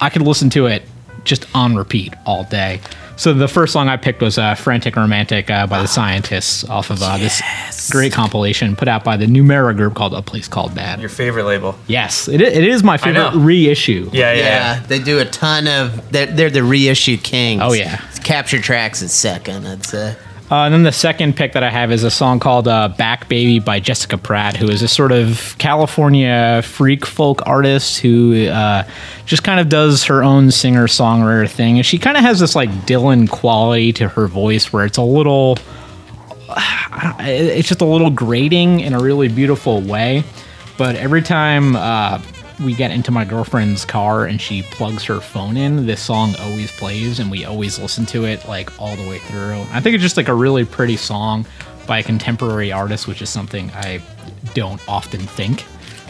Speaker 2: I could listen to it just on repeat all day. So the first song I picked was uh, "Frantic Romantic" uh, by the Scientists off of uh, this great compilation put out by the Numero group called "A Place Called Bad."
Speaker 4: Your favorite label.
Speaker 2: Yes, it, it is my favorite reissue.
Speaker 4: Yeah,
Speaker 1: Yeah,
Speaker 4: yeah.
Speaker 1: they do a ton of. They're, they're the reissue kings.
Speaker 2: Oh, yeah.
Speaker 1: capture tracks is second. I'd say.
Speaker 2: Uh, and then the second pick that I have is a song called uh, Back Baby by Jessica Pratt, who is a sort of California freak folk artist who uh, just kind of does her own singer songwriter thing. And she kind of has this like Dylan quality to her voice where it's a little. It's just a little grating in a really beautiful way. But every time uh, we get into my girlfriend's car and she plugs her phone in, this song always plays and we always listen to it like all the way through. I think it's just like a really pretty song by a contemporary artist, which is something I don't often think.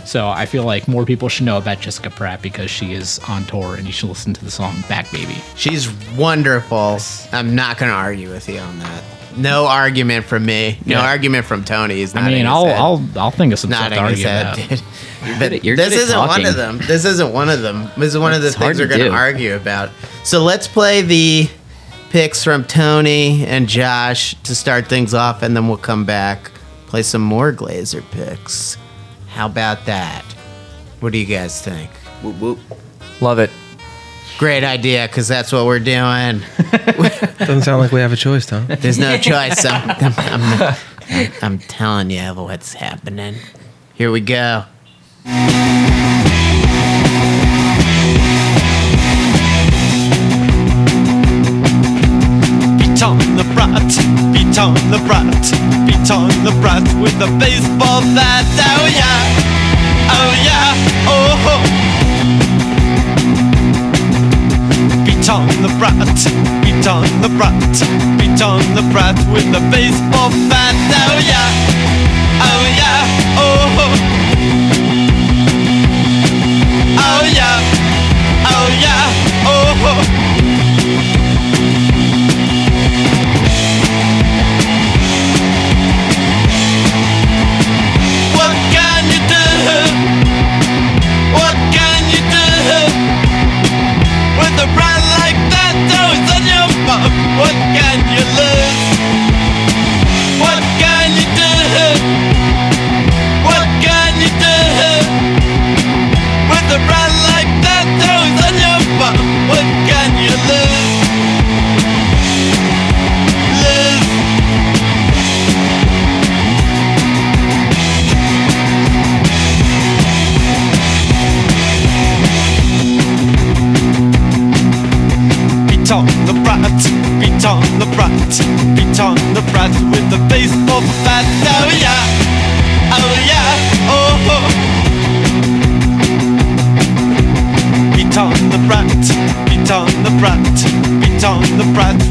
Speaker 2: So I feel like more people should know about Jessica Pratt because she is on tour and you should listen to the song Back Baby.
Speaker 1: She's wonderful. I'm not going to argue with you on that. No argument from me. No
Speaker 2: Yeah.
Speaker 1: argument from Tony. He's
Speaker 2: I
Speaker 1: nodding
Speaker 2: mean, I'll,
Speaker 1: head.
Speaker 2: I'll I'll think of some stuff to argue
Speaker 1: head,
Speaker 2: about.
Speaker 1: dude.
Speaker 3: good
Speaker 1: But
Speaker 3: you're
Speaker 1: this
Speaker 3: good at
Speaker 1: isn't one of them. This isn't one of them. This is one of the
Speaker 3: It's
Speaker 1: things we're
Speaker 3: to
Speaker 1: going to argue about. So let's play the picks from Tony and Josh to start things off, and then we'll come back play some more Glazer picks. How about that? What do you guys think?
Speaker 3: Whoop, whoop.
Speaker 4: Love it.
Speaker 1: Great idea, because that's what we're doing.
Speaker 5: doesn't sound like we have a choice tom
Speaker 1: There's no choice. I'm, I'm, I'm, I'm telling you what's happening. Here we go.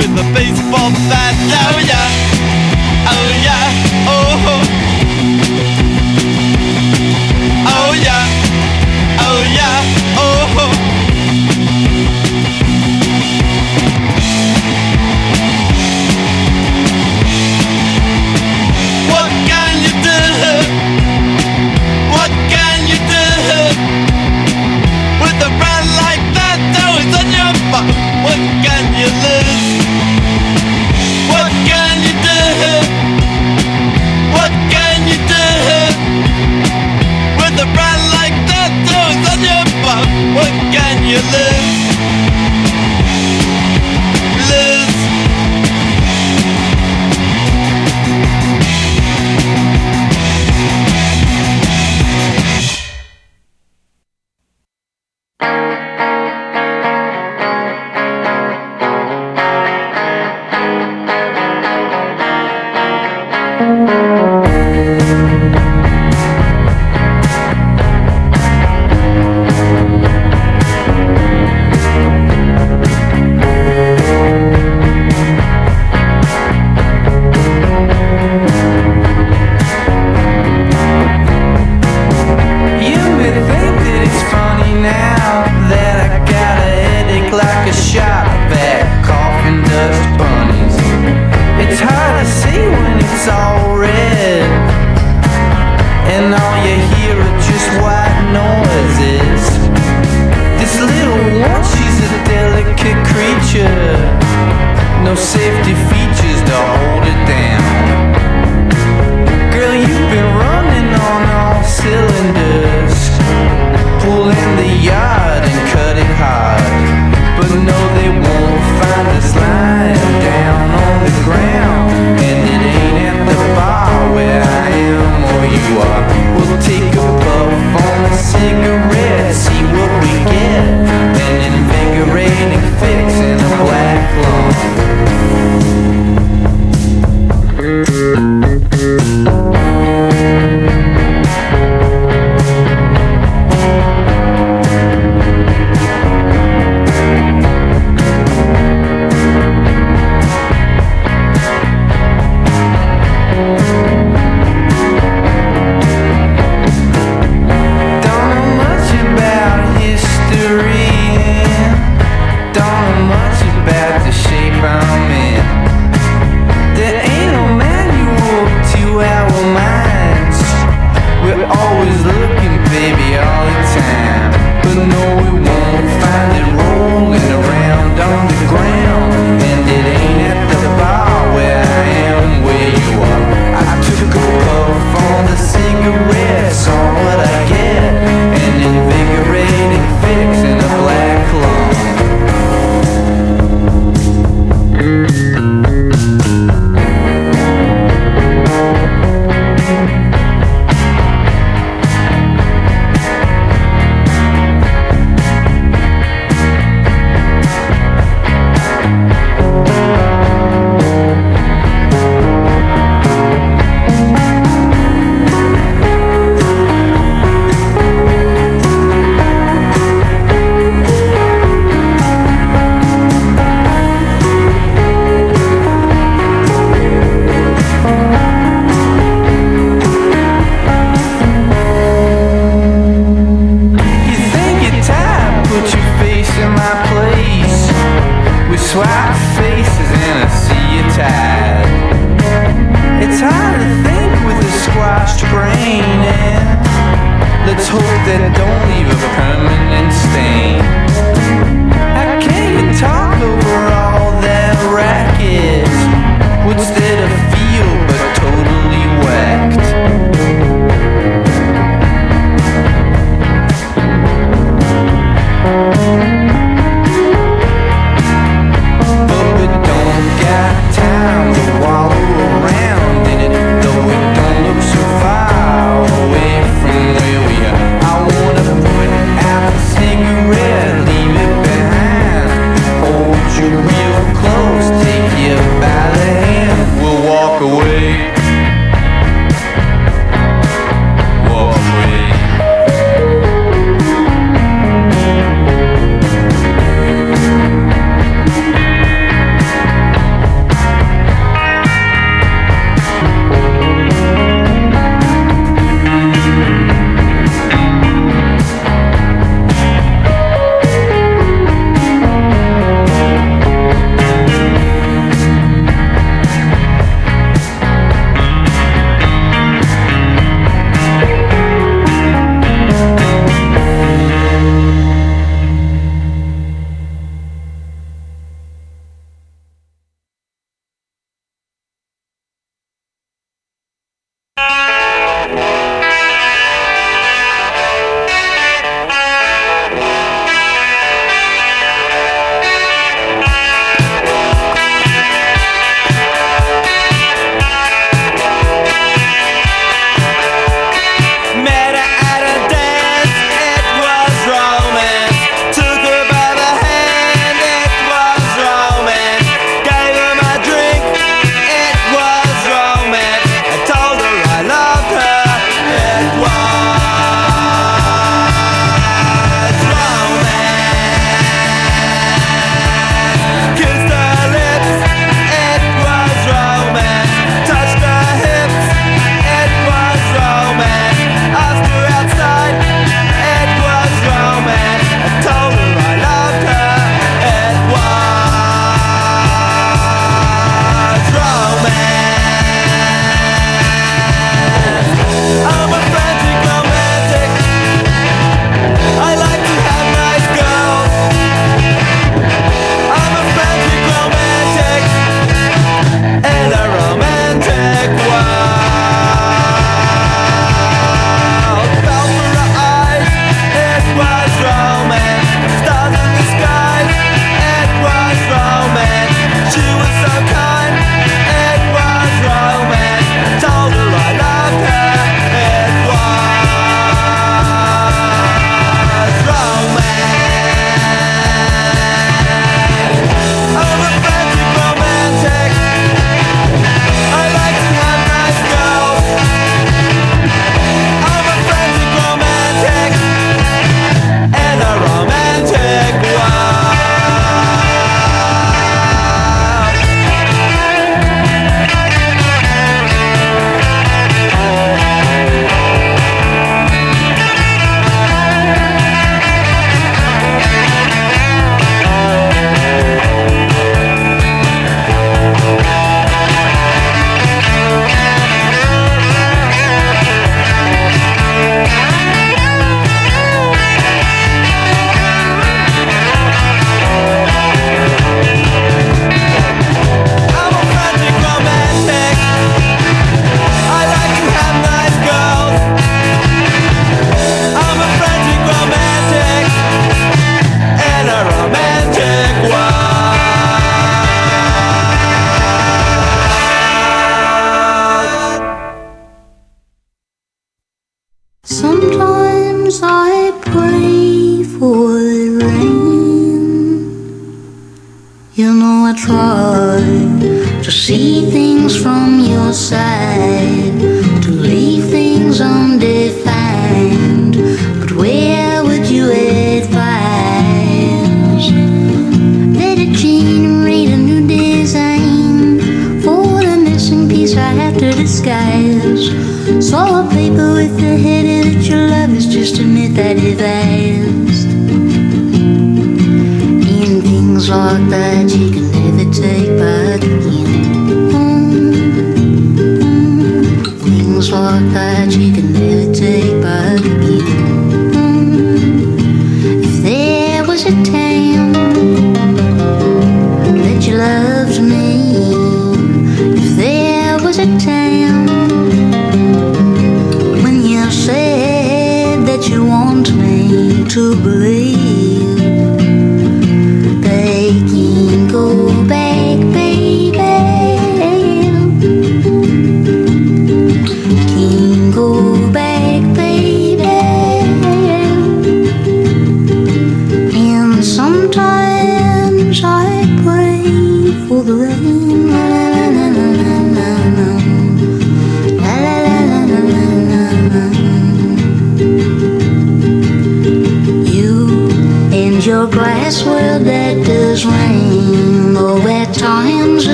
Speaker 6: With the baseball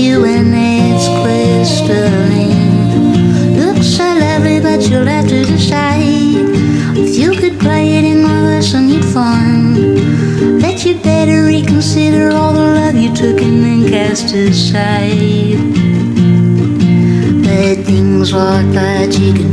Speaker 6: you
Speaker 7: in
Speaker 8: its crystalline. Looks so lovely, but you'll have to decide if you could play it in reverse and you'd find that you'd better reconsider all the love you took and then cast aside. But things like that you can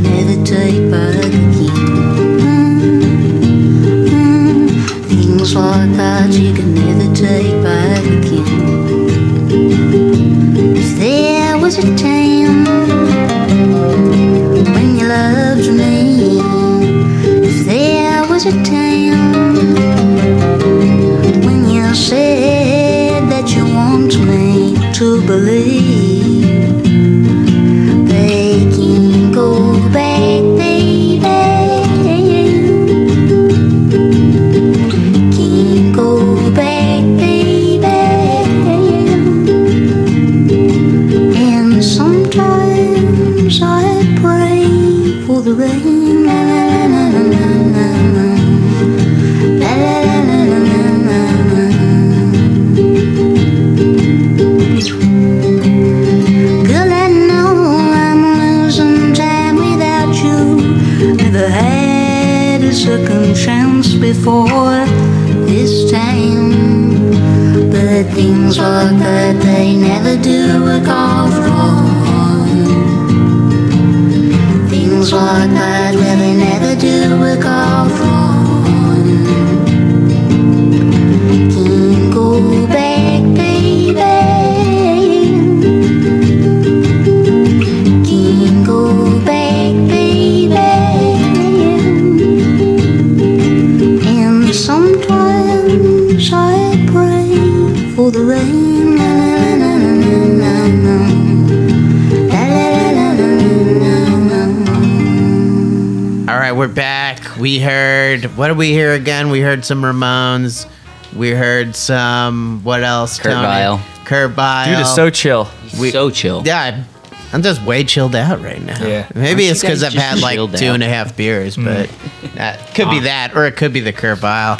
Speaker 1: We heard what did we hear again? We heard some Ramones. We heard some what else?
Speaker 3: Kurt
Speaker 1: Tony?
Speaker 3: Vile.
Speaker 1: Kurt Vile.
Speaker 4: Dude is so chill.
Speaker 1: We-
Speaker 3: so chill.
Speaker 1: Yeah, I'm- I'm just way chilled out right now.
Speaker 4: Yeah.
Speaker 1: Maybe
Speaker 3: Aren't
Speaker 1: it's because I've had like
Speaker 3: chilled
Speaker 1: two
Speaker 3: out?
Speaker 1: and a half beers, mm. but that could be that, or it could be the Kurt Vile.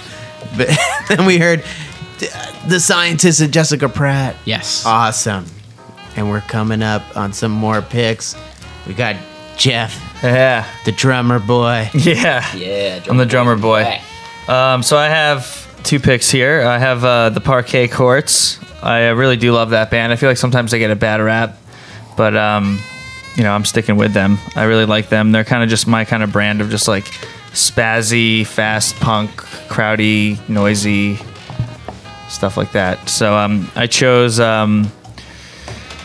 Speaker 1: But then we heard the scientist and Jessica Pratt.
Speaker 2: Yes.
Speaker 1: Awesome. And we're coming up on some more picks. We got Jeff,
Speaker 4: Yeah.
Speaker 1: the drummer boy.
Speaker 4: Yeah.
Speaker 3: Yeah,
Speaker 4: I'm the drummer boy. Um, so I have two picks here. I have uh, the Parquet Courts. I uh, really do love that band. I feel like sometimes they get a bad rap, but um, you know I'm sticking with them. I really like them. They're kind of just my kind of brand of just like spazzy, fast punk, crowdy, noisy stuff like that. So um, I chose um,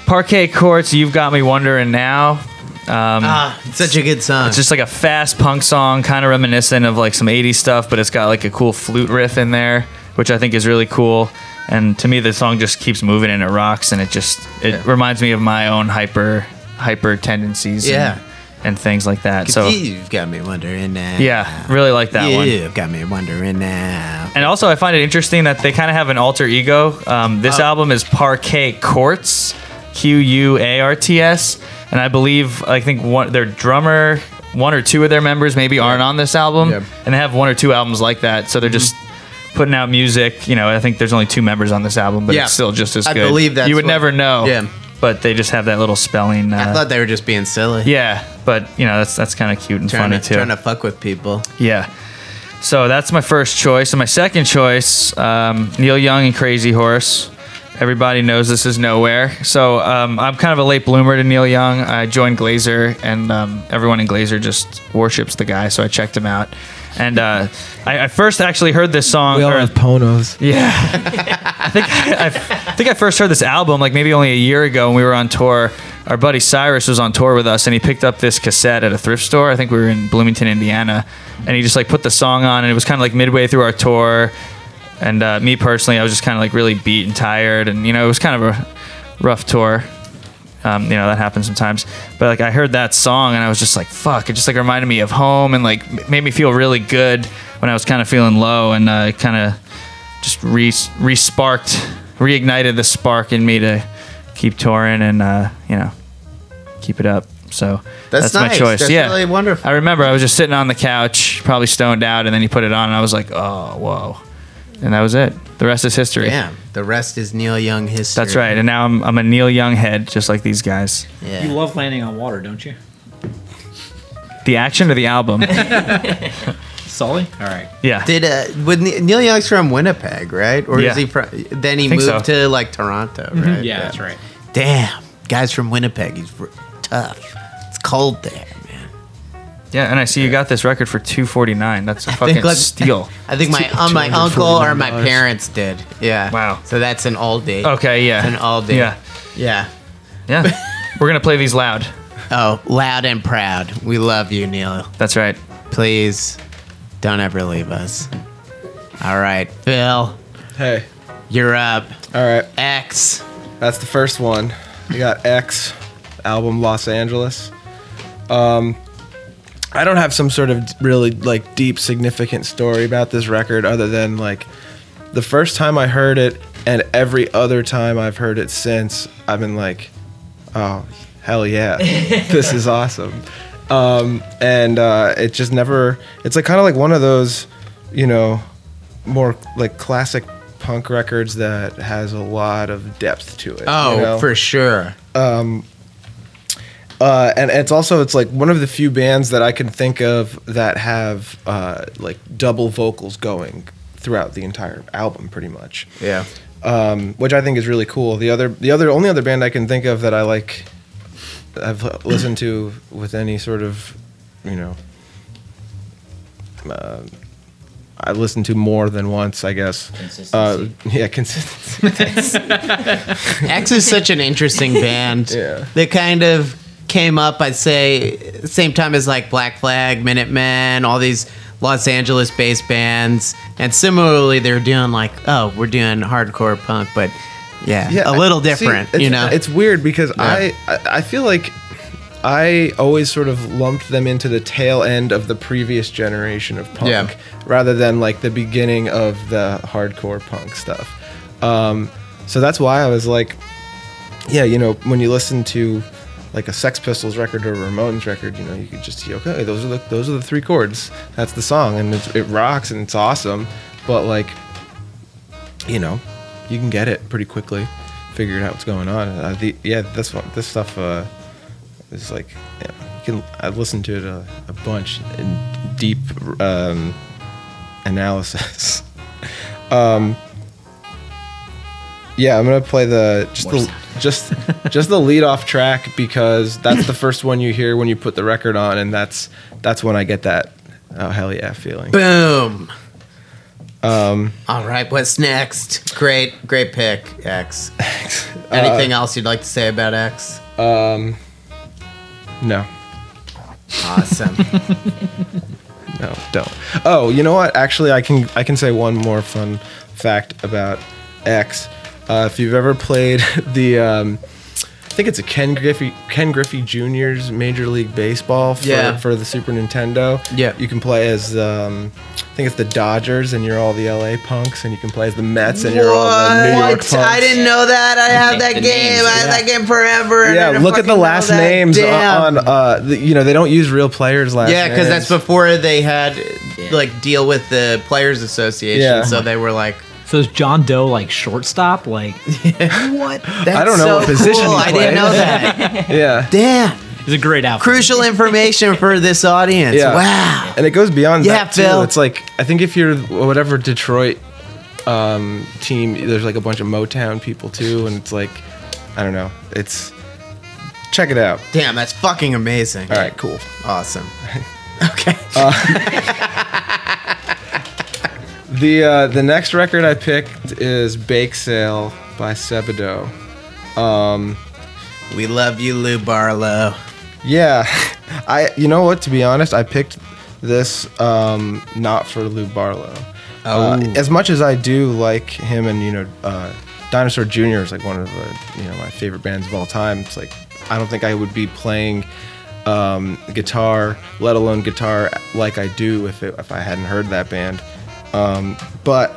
Speaker 4: Parquet Courts. You've got me wondering now. Um,
Speaker 1: Ah, such a good song.
Speaker 4: it's just like a fast punk song, kind of reminiscent of like some 80s stuff, but it's got like a cool flute riff in there, which I think is really cool. And to me, the song just keeps moving and it rocks, and it just it reminds me of my own hyper hyper tendencies,
Speaker 1: Yeah.
Speaker 4: and, and things like that. So
Speaker 1: you've got me wondering now.
Speaker 4: yeah, really like that one.
Speaker 1: You've got me wondering now.
Speaker 4: And also, I find it interesting that they kind of have an alter ego. Um, this
Speaker 1: Oh.
Speaker 4: album is Parkay Quarts, Q U A R T S, and I believe I think one their drummer, one or two of their members maybe aren't on this album, and they have one or two albums like that. So they're just putting out music. You know, I think there's only two members on this album, but
Speaker 1: Yeah.
Speaker 4: it's still just as
Speaker 1: I
Speaker 4: good.
Speaker 1: believe that's
Speaker 4: you would
Speaker 1: what-
Speaker 4: never know.
Speaker 1: Yeah.
Speaker 4: But they just have that little spelling. Uh,
Speaker 1: I thought they were just being silly.
Speaker 4: yeah, but you know that's that's kind of cute and
Speaker 1: trying
Speaker 4: funny
Speaker 1: to,
Speaker 4: too.
Speaker 1: trying to fuck with people.
Speaker 4: Yeah. So that's my first choice. And my second choice, um, Neil Young and Crazy Horse. Everybody knows this is nowhere. So um, I'm kind of a late bloomer to Neil Young. I joined Glazer, and um, everyone in Glazer just worships the guy. So I checked him out. And uh, I, I first actually heard this song.
Speaker 5: We all
Speaker 4: or-
Speaker 5: have ponos.
Speaker 4: yeah, I think I, I think I first heard this album like maybe only a year ago when we were on tour. Our buddy Cyrus was on tour with us, and he picked up this cassette at a thrift store. I think we were in Bloomington, Indiana, and he just like put the song on, and it was kind of like midway through our tour. And uh, me personally, I was just kind of like really beat and tired, and you know it was kind of a rough tour. Um, you know that happens sometimes, but like I heard that song and I was just like, "Fuck!" It just like reminded me of home and like made me feel really good when I was kind of feeling low, and uh, kind of just re re-sparked, reignited the spark in me to keep touring and uh, you know keep it up. So
Speaker 1: That's
Speaker 4: my
Speaker 1: nice.
Speaker 4: choice.
Speaker 1: That's
Speaker 4: yeah,
Speaker 1: really wonderful.
Speaker 4: I remember I was just sitting on the couch, probably stoned out, and then he put it on, and I was like, "Oh, whoa!" And that was it. The rest is history.
Speaker 1: Yeah, The rest is Neil Young history.
Speaker 4: That's right. And now I'm, I'm a Neil Young head, just like these guys.
Speaker 1: Yeah.
Speaker 2: You love landing on water, don't you?
Speaker 4: The action or the album?
Speaker 2: Sully? All right.
Speaker 4: yeah.
Speaker 1: Did uh, would Ne- Neil Young's from Winnipeg, right? Or
Speaker 4: Yeah.
Speaker 1: is he from? Then he moved
Speaker 4: so.
Speaker 1: to like Toronto, right?
Speaker 2: Yeah, that's right.
Speaker 1: Damn, guys from Winnipeg. He's tough. It's cold there, man.
Speaker 4: Yeah, and I see you got this record for two forty nine. That's a
Speaker 1: I
Speaker 4: fucking
Speaker 1: think, like-
Speaker 4: steal.
Speaker 1: I think my uh, my uncle or my parents did. Yeah.
Speaker 4: Wow.
Speaker 1: So that's an oldie.
Speaker 4: Okay, yeah.
Speaker 1: An oldie.
Speaker 4: Yeah,
Speaker 1: Yeah.
Speaker 4: yeah. We're gonna play these loud.
Speaker 1: Oh, loud and proud. We love you, Neil.
Speaker 4: That's right.
Speaker 1: Please don't ever leave us. All right, Phil,
Speaker 5: Hey.
Speaker 1: you're up.
Speaker 5: All right.
Speaker 1: X.
Speaker 5: That's the first one. We got X album Los Angeles. Um, I don't have some sort of really like deep significant story about this record other than like the first time I heard it and every other time I've heard it since I've been like, oh hell yeah, this is awesome. Um, and uh, it just never. It's like kind of like one of those, you know, more like classic punk records that has a lot of depth to it.
Speaker 1: Oh,
Speaker 5: you know?
Speaker 1: for sure.
Speaker 5: Uh, and it's also it's like one of the few bands that I can think of that have uh, like double vocals going throughout the entire album, pretty much.
Speaker 1: Yeah.
Speaker 5: Um, which I think is really cool. The other, the other, only other band I can think of that I like, I've listened to with any sort of, you know, uh, I've listened to more than once, I guess. Uh,
Speaker 3: Consistency.
Speaker 5: yeah, consistency.
Speaker 1: X is such an interesting band.
Speaker 5: Yeah.
Speaker 1: They kind of came up, I'd say, same time as like Black Flag, Minutemen, all these Los Angeles based bands. And similarly, they're doing like, oh, we're doing hardcore punk, but yeah, yeah
Speaker 5: a
Speaker 1: little
Speaker 5: see,
Speaker 1: different,
Speaker 5: it's-
Speaker 1: you know?
Speaker 5: It's weird because I, I I feel like I always sort of lumped them into the tail end of the previous generation of punk,
Speaker 1: Yeah.
Speaker 5: rather than like the beginning of the hardcore punk stuff. Um, so that's why I was like, yeah, you know, when you listen to like a Sex Pistols record or a Ramones record, you know, you could just see, okay, those are the those are the three chords. That's the song, and it, rocks and it's awesome. But like, you know, you can get it pretty quickly, figure out what's going on. Uh, the, yeah, this this stuff uh, is like, yeah, you can. I've listened to it a, a bunch in deep um, analysis. um, yeah, I'm gonna play the just the just just the lead off track because that's the first one you hear when you put the record on, and that's that's when I get that oh hell yeah feeling.
Speaker 1: Boom.
Speaker 5: Um,
Speaker 1: All right, what's next? Great, great pick, X. Anything else you'd like to say about X?
Speaker 5: um, no,
Speaker 1: Awesome.
Speaker 5: no, don't. Oh, you know what? Actually, I can I can say one more fun fact about X. Uh, if you've ever played the um, I think it's a Ken Griffey Ken Griffey Jr.'s Major League Baseball for,
Speaker 1: Yeah.
Speaker 5: for the Super Nintendo.
Speaker 1: Yeah.
Speaker 5: you can play as um, I think it's the Dodgers, and you're all the LA Punks, and you can play as the Mets, and you're all the New York Punks.
Speaker 1: I didn't know that. I have
Speaker 3: The
Speaker 1: that
Speaker 3: names,
Speaker 1: game. I have
Speaker 3: yeah.
Speaker 1: that game forever.
Speaker 5: Yeah, look at the last names
Speaker 1: Damn.
Speaker 5: on. Uh, the, you know, they don't use real players' last.
Speaker 1: Yeah, because that's before they had like deal with the Players Association.
Speaker 5: Yeah.
Speaker 1: So they were like,
Speaker 2: So is John Doe like shortstop? Like
Speaker 1: "What? That's
Speaker 5: I don't know
Speaker 1: so
Speaker 5: what position
Speaker 1: cool.
Speaker 5: he
Speaker 1: I didn't
Speaker 5: plays.
Speaker 1: know that.
Speaker 5: Yeah.
Speaker 1: Damn,
Speaker 2: he's a great outfit.
Speaker 1: crucial information for this audience.
Speaker 5: Yeah.
Speaker 1: Wow.
Speaker 5: And it goes beyond
Speaker 1: Yeah,
Speaker 5: that too.
Speaker 1: Phil.
Speaker 5: It's like I think if you're whatever Detroit um, team, there's like a bunch of Motown people too, and it's like I don't know. It's check it out.
Speaker 1: Damn, that's fucking amazing.
Speaker 5: All right, cool.
Speaker 1: Awesome. Okay.
Speaker 5: The uh, the next record I picked is Bakesale by Sebadoh.
Speaker 1: we love you, Lou Barlow.
Speaker 5: Yeah, I you know what? To be honest, I picked this um, not for Lou Barlow. Uh,
Speaker 1: Oh.
Speaker 5: as much as I do like him, and you know, uh, Dinosaur Jr. is like one of the you know my favorite bands of all time. It's like I don't think I would be playing um, guitar, let alone guitar, like I do if it, if I hadn't heard that band. Um, but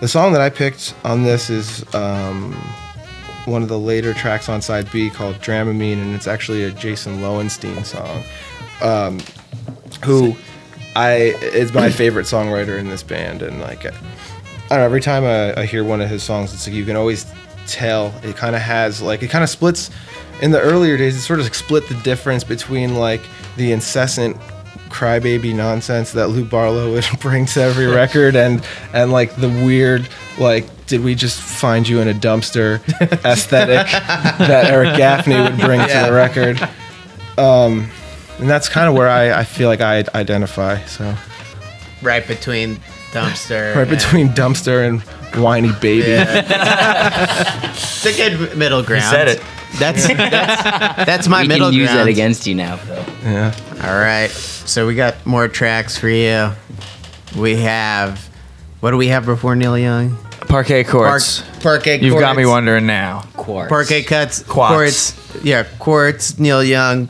Speaker 5: the song that I picked on this is um, one of the later tracks on side B called Drama Mine, and it's actually a Jason Lowenstein song, um, who I is my favorite songwriter in this band, and like I don't know, every time I, I hear one of his songs, it's like you can always tell it kind of has like it kind of splits. In the earlier days, it sort of split the difference between like the incessant crybaby nonsense that Lou Barlow would bring to every record, and and like the weird like did we just find you in a dumpster aesthetic that Eric Gaffney would bring
Speaker 1: Yeah.
Speaker 5: to the record. Um, and that's kind of where I, I feel like I identify. So
Speaker 1: Right between dumpster.
Speaker 5: right between dumpster and whiny baby.
Speaker 1: It's a good middle ground.
Speaker 4: You said it.
Speaker 1: That's that's, that's my
Speaker 3: we
Speaker 1: middle
Speaker 3: can use
Speaker 1: ground.
Speaker 3: that against you now, Phil.
Speaker 5: Yeah.
Speaker 1: All right. So we got more tracks for you. We have what do we have before Neil Young?
Speaker 4: Parquet
Speaker 1: Park,
Speaker 4: courts.
Speaker 1: parquet.
Speaker 4: You've got me wondering now.
Speaker 3: Quartz.
Speaker 1: Parquet cuts.
Speaker 4: Quartz.
Speaker 1: Quartz. Yeah, Quartz. Neil Young.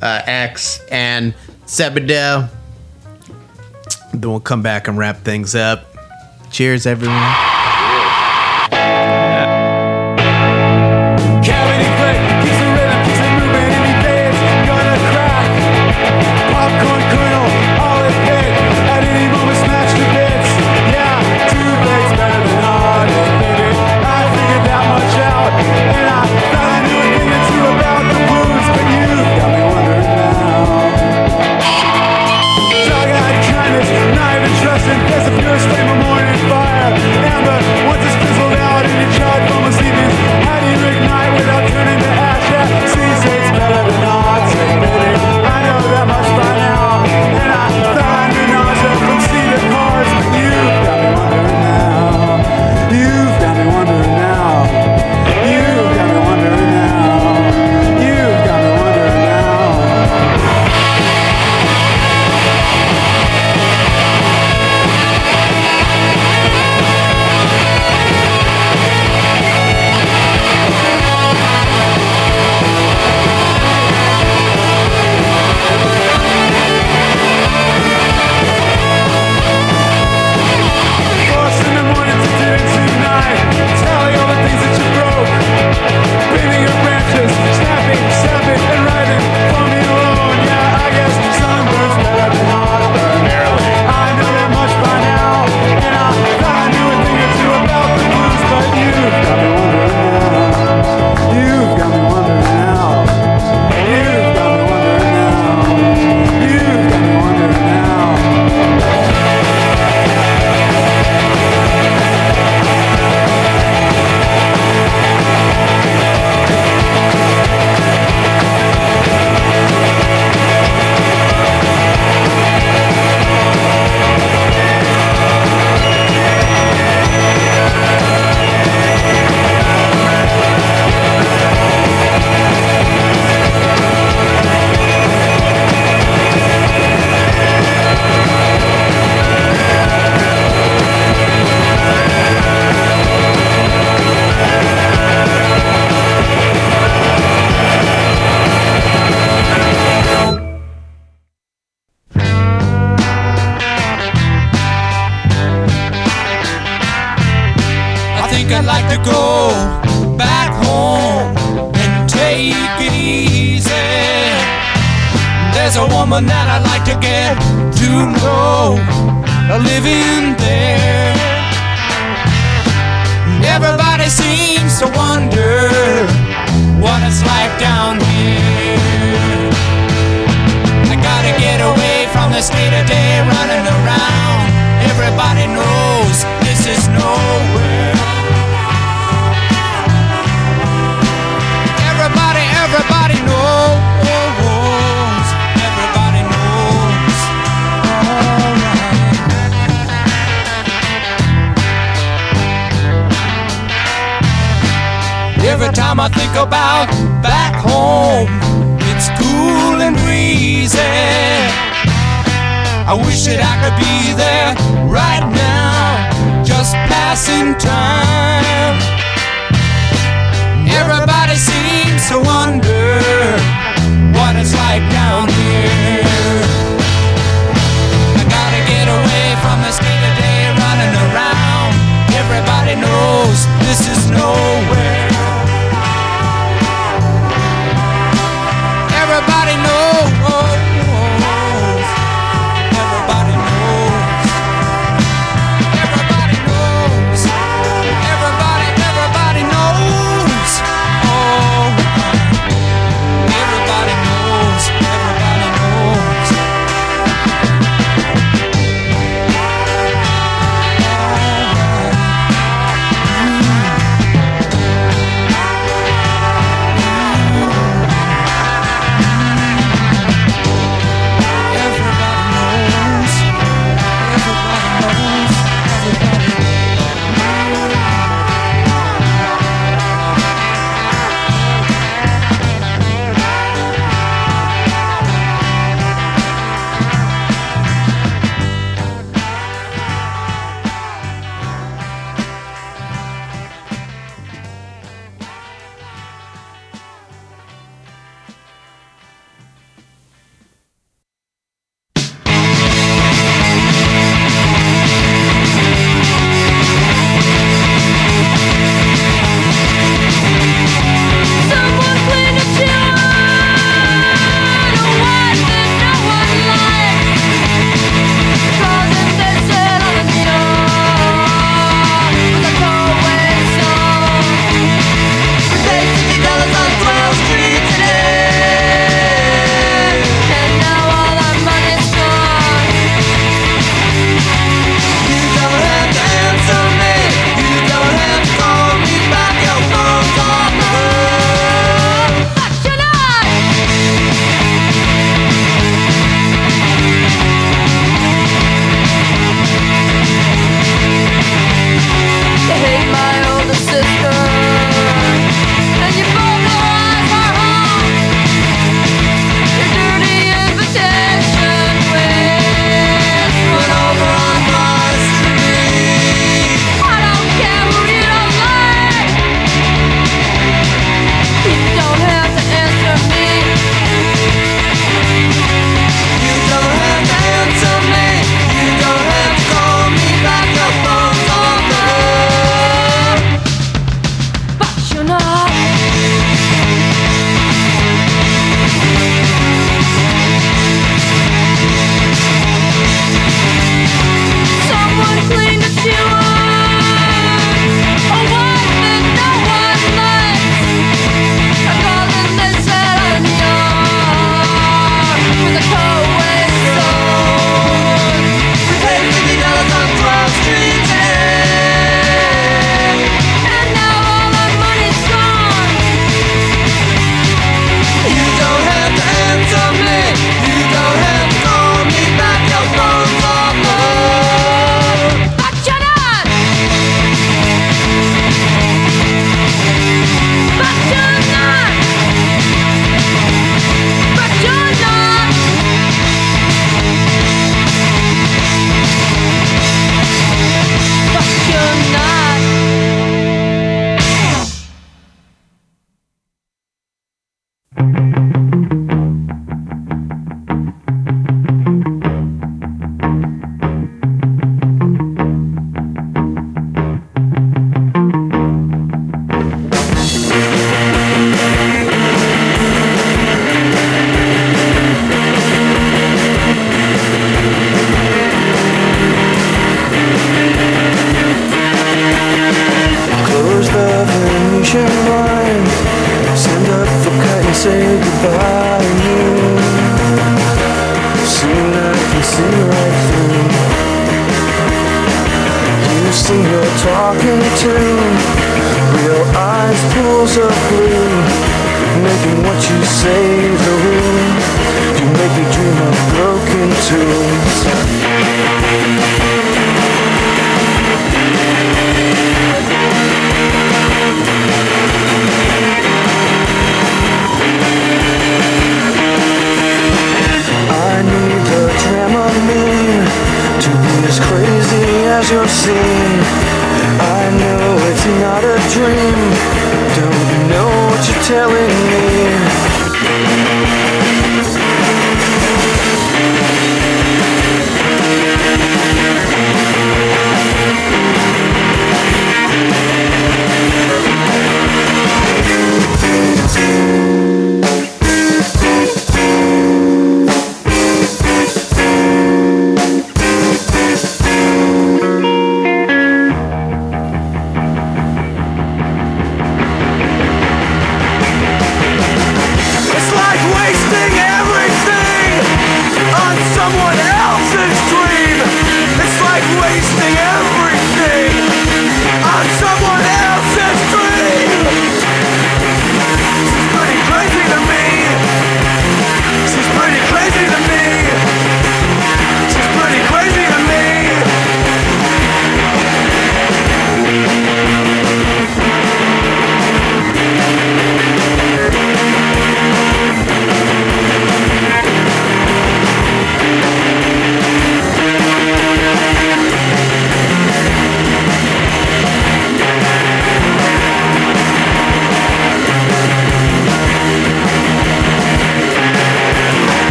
Speaker 1: Uh, X and Sebadoh. Then we'll come back and wrap things up. Cheers, everyone.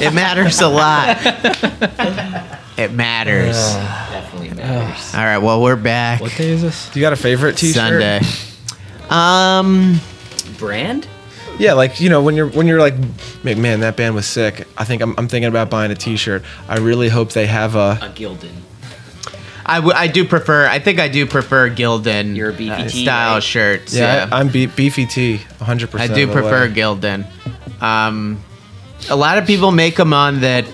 Speaker 6: It
Speaker 1: matters a lot. It matters.
Speaker 3: Definitely matters.
Speaker 1: All right, well, we're back
Speaker 2: What day is this?
Speaker 5: Do you got a favorite T-shirt?
Speaker 1: Sunday. Um,
Speaker 3: Brand?
Speaker 5: Yeah, like you know when you're when you're like, "Man, man, that band was sick. I think I'm, I'm thinking about buying a T-shirt. I really hope they have a.
Speaker 3: A Gildan.
Speaker 1: I, w- I do prefer. I think I do prefer Gildan
Speaker 3: You're a beefy
Speaker 1: uh, style
Speaker 3: right?
Speaker 1: shirts.
Speaker 5: Yeah,
Speaker 1: Yeah,
Speaker 5: I, am be- beefy T, 100.
Speaker 1: I
Speaker 5: percent
Speaker 1: do prefer Gildan. Um, a lot of people make them on that.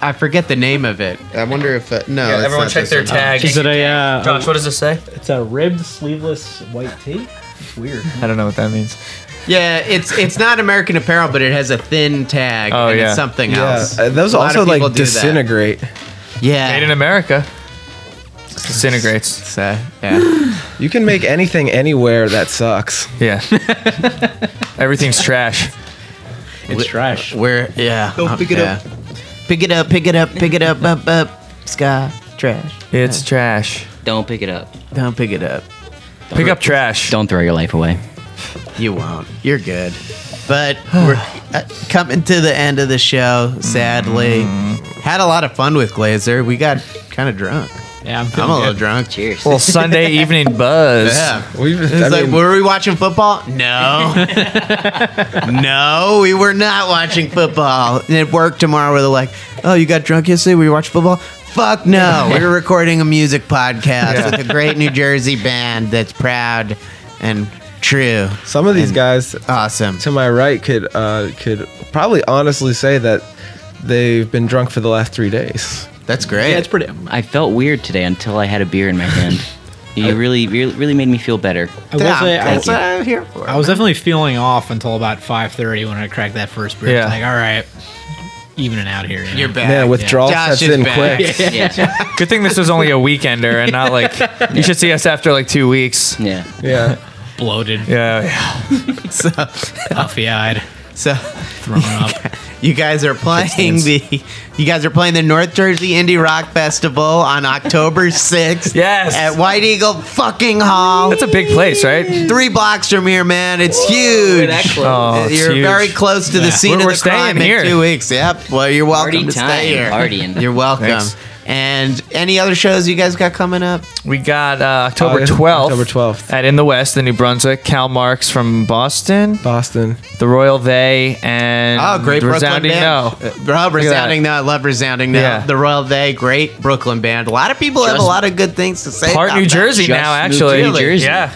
Speaker 1: I forget the name of it. I wonder if uh, no.
Speaker 4: Yeah,
Speaker 1: it's
Speaker 4: everyone
Speaker 1: not
Speaker 4: check
Speaker 1: this
Speaker 4: their
Speaker 1: one.
Speaker 4: tags.
Speaker 2: Is it a uh,
Speaker 4: Josh, what does it say?
Speaker 2: It's a ribbed sleeveless white tee. It's Weird.
Speaker 4: I don't know what that means.
Speaker 1: Yeah, it's it's not American Apparel, but it has a thin tag.
Speaker 4: Oh,
Speaker 1: and
Speaker 4: yeah.
Speaker 1: it's something
Speaker 5: Yeah,
Speaker 1: else.
Speaker 5: uh, those
Speaker 1: A lot of
Speaker 5: also
Speaker 1: people
Speaker 5: like
Speaker 1: do that.
Speaker 5: disintegrate.
Speaker 1: Yeah,
Speaker 4: Made in America. Disintegrates.
Speaker 1: So, yeah.
Speaker 5: You can make anything anywhere that sucks.
Speaker 4: Yeah. Everything's trash.
Speaker 2: It's trash.
Speaker 1: We're yeah.
Speaker 5: Go
Speaker 1: uh,
Speaker 5: pick it
Speaker 1: yeah. Pick it up, pick it up, pick it up, up, up. Sky, trash.
Speaker 4: It's trash.
Speaker 3: Don't pick it up.
Speaker 1: Don't pick it up.
Speaker 4: Pick up trash.
Speaker 3: Don't throw your life away.
Speaker 1: You won't. You're good. But we're uh, coming to the end of the show, sadly. Had a lot of fun with Glazer. We got kind of drunk.
Speaker 2: Yeah, I'm,
Speaker 1: I'm a little drunk.
Speaker 3: Cheers.
Speaker 4: little Sunday evening buzz.
Speaker 1: Yeah.
Speaker 5: We've,
Speaker 1: It's
Speaker 5: I
Speaker 1: like,
Speaker 5: mean,
Speaker 1: were we watching football? No. no, we were not watching football. And at work tomorrow, where they're like, oh, you got drunk yesterday? We watched football? Fuck no. we were recording a music podcast with a great New Jersey band that's proud and true.
Speaker 5: some of these
Speaker 1: And
Speaker 5: guys
Speaker 1: Awesome.
Speaker 5: to my right could uh, could probably honestly say that they've been drunk for the last three days.
Speaker 1: That's great.
Speaker 2: Yeah, it's pretty.
Speaker 3: I felt weird today until I had a beer in my hand. You really, really, really made me feel better.
Speaker 2: I will say, I,
Speaker 1: that's what I'm here for.
Speaker 2: I was definitely feeling off until about 5:30 when I cracked that first beer.
Speaker 4: Yeah.
Speaker 2: It's like, all right, evening out here. you know?
Speaker 1: You're back.
Speaker 5: Man, withdrawal
Speaker 1: Josh
Speaker 5: sets
Speaker 1: is
Speaker 5: in
Speaker 1: back.
Speaker 5: quick.
Speaker 3: Yeah.
Speaker 4: Good thing this was only a weekender and not like you should see us after like two weeks.
Speaker 3: Yeah.
Speaker 5: Yeah.
Speaker 2: bloated,
Speaker 4: Yeah. yeah.
Speaker 1: So,
Speaker 2: puffy-eyed,
Speaker 1: so
Speaker 2: thrown up.
Speaker 1: You guys are playing the you guys are playing the North Jersey Indie Rock Festival on October 6th.
Speaker 4: Yes.
Speaker 1: At White Eagle fucking Hall.
Speaker 4: That's a big place, right?
Speaker 1: Three blocks from here, man. It's huge.
Speaker 4: Oh, it's
Speaker 1: you're
Speaker 4: huge.
Speaker 1: very close to the scene
Speaker 4: We're-
Speaker 1: of
Speaker 4: we're
Speaker 1: the
Speaker 4: staying
Speaker 1: crime
Speaker 4: here.
Speaker 1: in two weeks. Yep. Well, you're welcome
Speaker 3: Party
Speaker 1: to
Speaker 3: time.
Speaker 1: stay here.
Speaker 3: Partying.
Speaker 1: You're welcome.
Speaker 4: Thanks.
Speaker 1: And any other shows you guys got coming up?
Speaker 4: We got uh, October
Speaker 5: Oh,
Speaker 4: 12th.
Speaker 5: October 12th.
Speaker 4: At In the West, the New Brunswick. Kal Marks from Boston.
Speaker 5: Boston.
Speaker 4: The Royal They and
Speaker 1: Oh, great
Speaker 4: Resounding
Speaker 1: Brooklyn
Speaker 4: No.
Speaker 1: band. Uh, oh, resounding no. I love resounding no.
Speaker 4: Yeah.
Speaker 1: The Royal They, great Brooklyn band. A lot of people have a lot of good things to say.
Speaker 4: Part
Speaker 1: about
Speaker 4: New
Speaker 1: that.
Speaker 4: Jersey
Speaker 3: Just
Speaker 4: now,
Speaker 3: moved
Speaker 4: actually.
Speaker 3: New Jersey.
Speaker 4: Yeah.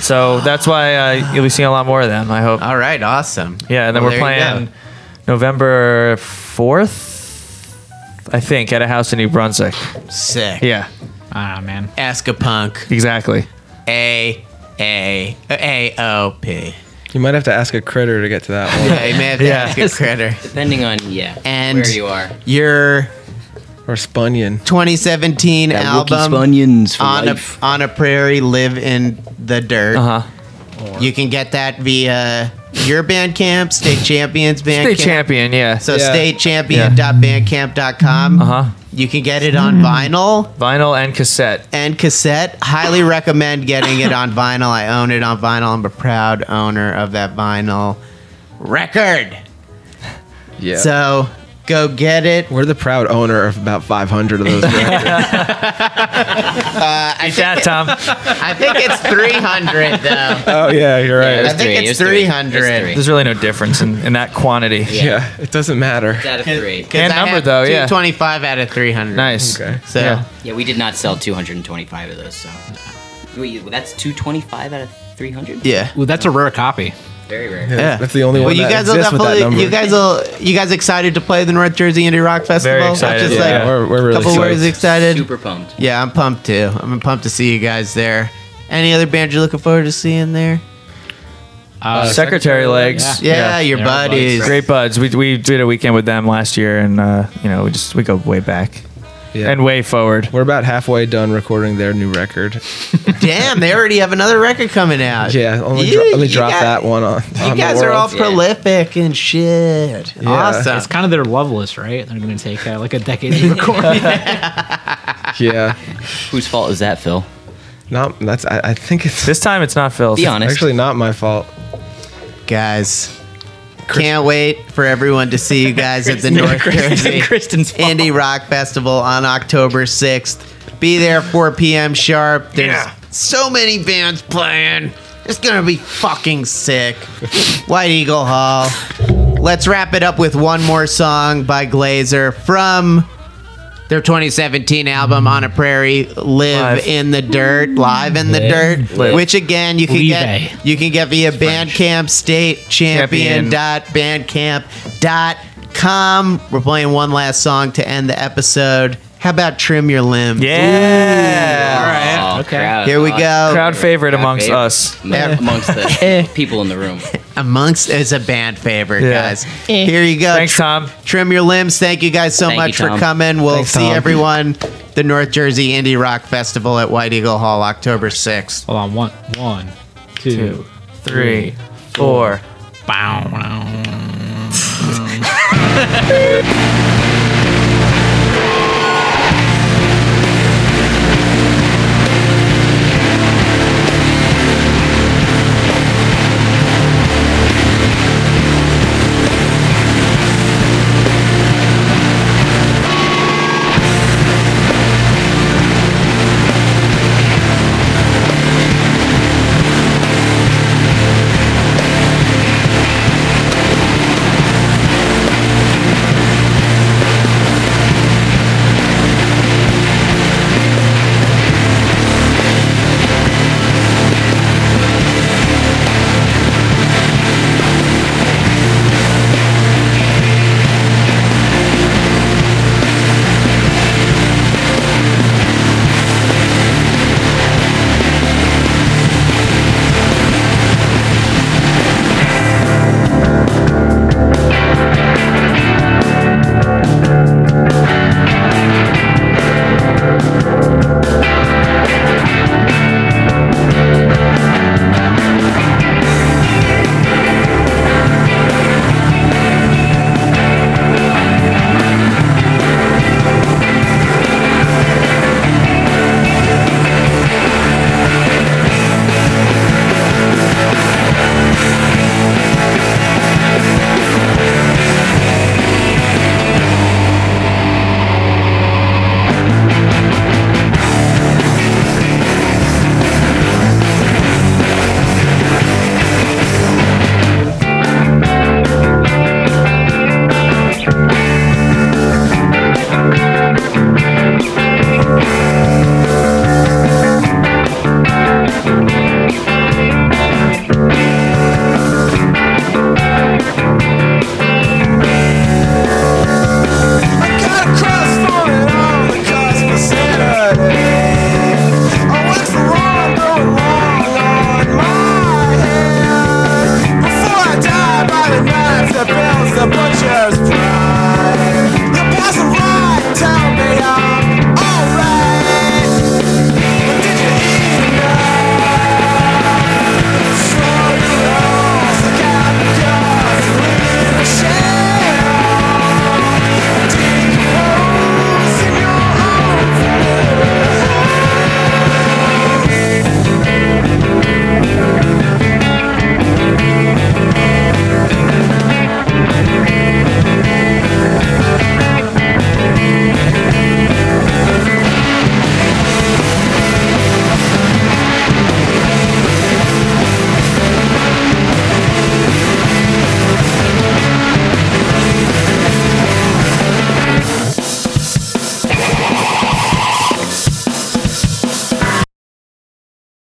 Speaker 4: So that's why uh, you'll be seeing a lot more of them, I hope.
Speaker 1: All right, awesome.
Speaker 4: Yeah, and then
Speaker 1: Well,
Speaker 4: we're
Speaker 1: there you
Speaker 4: playing November 4th I think, at a house in New Brunswick.
Speaker 1: Sick.
Speaker 4: Yeah,
Speaker 2: I don't man.
Speaker 1: Ask a punk.
Speaker 4: exactly.
Speaker 1: A A A O P.
Speaker 5: You might have to ask a critter to get to that one.
Speaker 1: Yeah, you may have to
Speaker 4: Yeah.
Speaker 1: ask a critter.
Speaker 3: Depending on yeah
Speaker 1: And
Speaker 3: where you are.
Speaker 1: Your
Speaker 5: or Spunyon.
Speaker 1: 2017
Speaker 3: That
Speaker 1: album
Speaker 3: Spunions for
Speaker 1: on
Speaker 3: life.
Speaker 1: a on a prairie live in the dirt.
Speaker 4: Uh huh.
Speaker 1: You can get that via your Bandcamp, State Champions Bandcamp.
Speaker 4: State champion, yeah.
Speaker 1: So
Speaker 5: Yeah.
Speaker 1: statechampion.bandcamp.com.
Speaker 4: uh huh.
Speaker 1: You can get it on vinyl
Speaker 4: Vinyl and cassette.
Speaker 1: and cassette. Highly recommend getting it on vinyl. I own it on vinyl. I'm a proud owner of that vinyl record.
Speaker 5: Yeah.
Speaker 1: So go get it.
Speaker 5: We're the proud owner of about 500 of those. records.
Speaker 4: Uh, Eat that, Tom.
Speaker 1: I think it's 300 though.
Speaker 5: oh yeah, you're right.
Speaker 3: Yeah,
Speaker 1: I
Speaker 3: There's
Speaker 1: think
Speaker 3: three,
Speaker 1: it's
Speaker 3: there's three,
Speaker 1: 300.
Speaker 3: there's three.
Speaker 4: There's really no difference in, in that quantity.
Speaker 5: yeah. it doesn't matter.
Speaker 3: It's out of three.
Speaker 1: 'Cause
Speaker 4: And
Speaker 1: I
Speaker 4: number, though, yeah.
Speaker 1: 225 out of 300.
Speaker 4: Nice.
Speaker 5: Okay.
Speaker 1: So
Speaker 4: Yeah.
Speaker 3: Yeah, we did not sell 225 of those. So Wait, that's 225 out of 300.
Speaker 1: yeah.
Speaker 2: Well, that's a rare copy.
Speaker 3: Very rare.
Speaker 1: Yeah.
Speaker 5: That's the only
Speaker 1: Well,
Speaker 5: one
Speaker 1: you
Speaker 5: that
Speaker 1: guys will
Speaker 5: exists with that
Speaker 1: definitely. You guys will. You guys excited to play the North Jersey Indie Rock Festival?
Speaker 4: Very excited,
Speaker 1: Just
Speaker 4: yeah.
Speaker 1: like
Speaker 5: we're, we're
Speaker 1: a
Speaker 5: really
Speaker 1: couple
Speaker 5: excited.
Speaker 1: words excited.
Speaker 3: Super pumped.
Speaker 1: Yeah, I'm pumped too. I'm pumped to see you guys there. Any other bands you're looking forward to seeing there?
Speaker 2: Uh,
Speaker 4: Secretary Legs.
Speaker 1: Yeah, your
Speaker 2: Yeah,
Speaker 1: buddies.
Speaker 4: Great buds. We, we did a weekend with them last year, and uh, you know we just we go way back
Speaker 5: Yeah.
Speaker 4: and way forward.
Speaker 5: We're about halfway done recording their new record.
Speaker 1: Damn, they already have another record coming out.
Speaker 5: Yeah, only
Speaker 1: You-
Speaker 5: dro- let me
Speaker 1: you
Speaker 5: drop
Speaker 1: got-
Speaker 5: that one on.
Speaker 1: You
Speaker 5: on the
Speaker 1: guys are all
Speaker 5: world.
Speaker 3: Yeah.
Speaker 1: prolific and shit.
Speaker 5: Yeah.
Speaker 1: Awesome.
Speaker 2: It's kind of their Loveless, right? They're going to take uh, like a decade to record.
Speaker 5: Yeah,
Speaker 3: Whose fault is that, Phil?
Speaker 5: not that's. I, I think it's
Speaker 4: This time it's not Phil's.
Speaker 3: Be honest.
Speaker 5: actually not my fault.
Speaker 1: guys. Can't wait for everyone to see you guys at the North Jersey. Indie Rock Festival on October 6th. Be there 4 p.m. sharp. There's so many bands playing. It's gonna be fucking sick. White Eagle Hall. Let's wrap it up with one more song by Glazer from their 2017 album On a Prairie, Live
Speaker 4: Live.
Speaker 1: in the Dirt, Live in the Dirt,
Speaker 4: Live.
Speaker 1: which again you can
Speaker 2: Live.
Speaker 1: get you can get via Bandcamp State Champion dot bandcamp.com. We're playing one last song to end the episode. How about Trim Your Limb?
Speaker 4: Yeah.
Speaker 3: Oh,
Speaker 2: okay.
Speaker 3: crowd-
Speaker 1: Here we go.
Speaker 4: Crowd favorite
Speaker 3: Crowd
Speaker 4: amongst
Speaker 3: favorite.
Speaker 4: us.
Speaker 3: Amongst the people in the room.
Speaker 1: Amongst is a band favorite,
Speaker 4: Yeah.
Speaker 1: guys. Eh. Here you go.
Speaker 4: Thanks, Tom.
Speaker 1: Trim your limbs. Thank you guys so
Speaker 3: Thank
Speaker 1: much
Speaker 3: you,
Speaker 1: for coming. We'll
Speaker 5: Thanks,
Speaker 1: see
Speaker 5: Tom.
Speaker 1: everyone the North Jersey Indie Rock Festival at White Eagle Hall October 6th.
Speaker 2: Hold on. One, one, two,
Speaker 4: Two, three, four.
Speaker 2: Bow.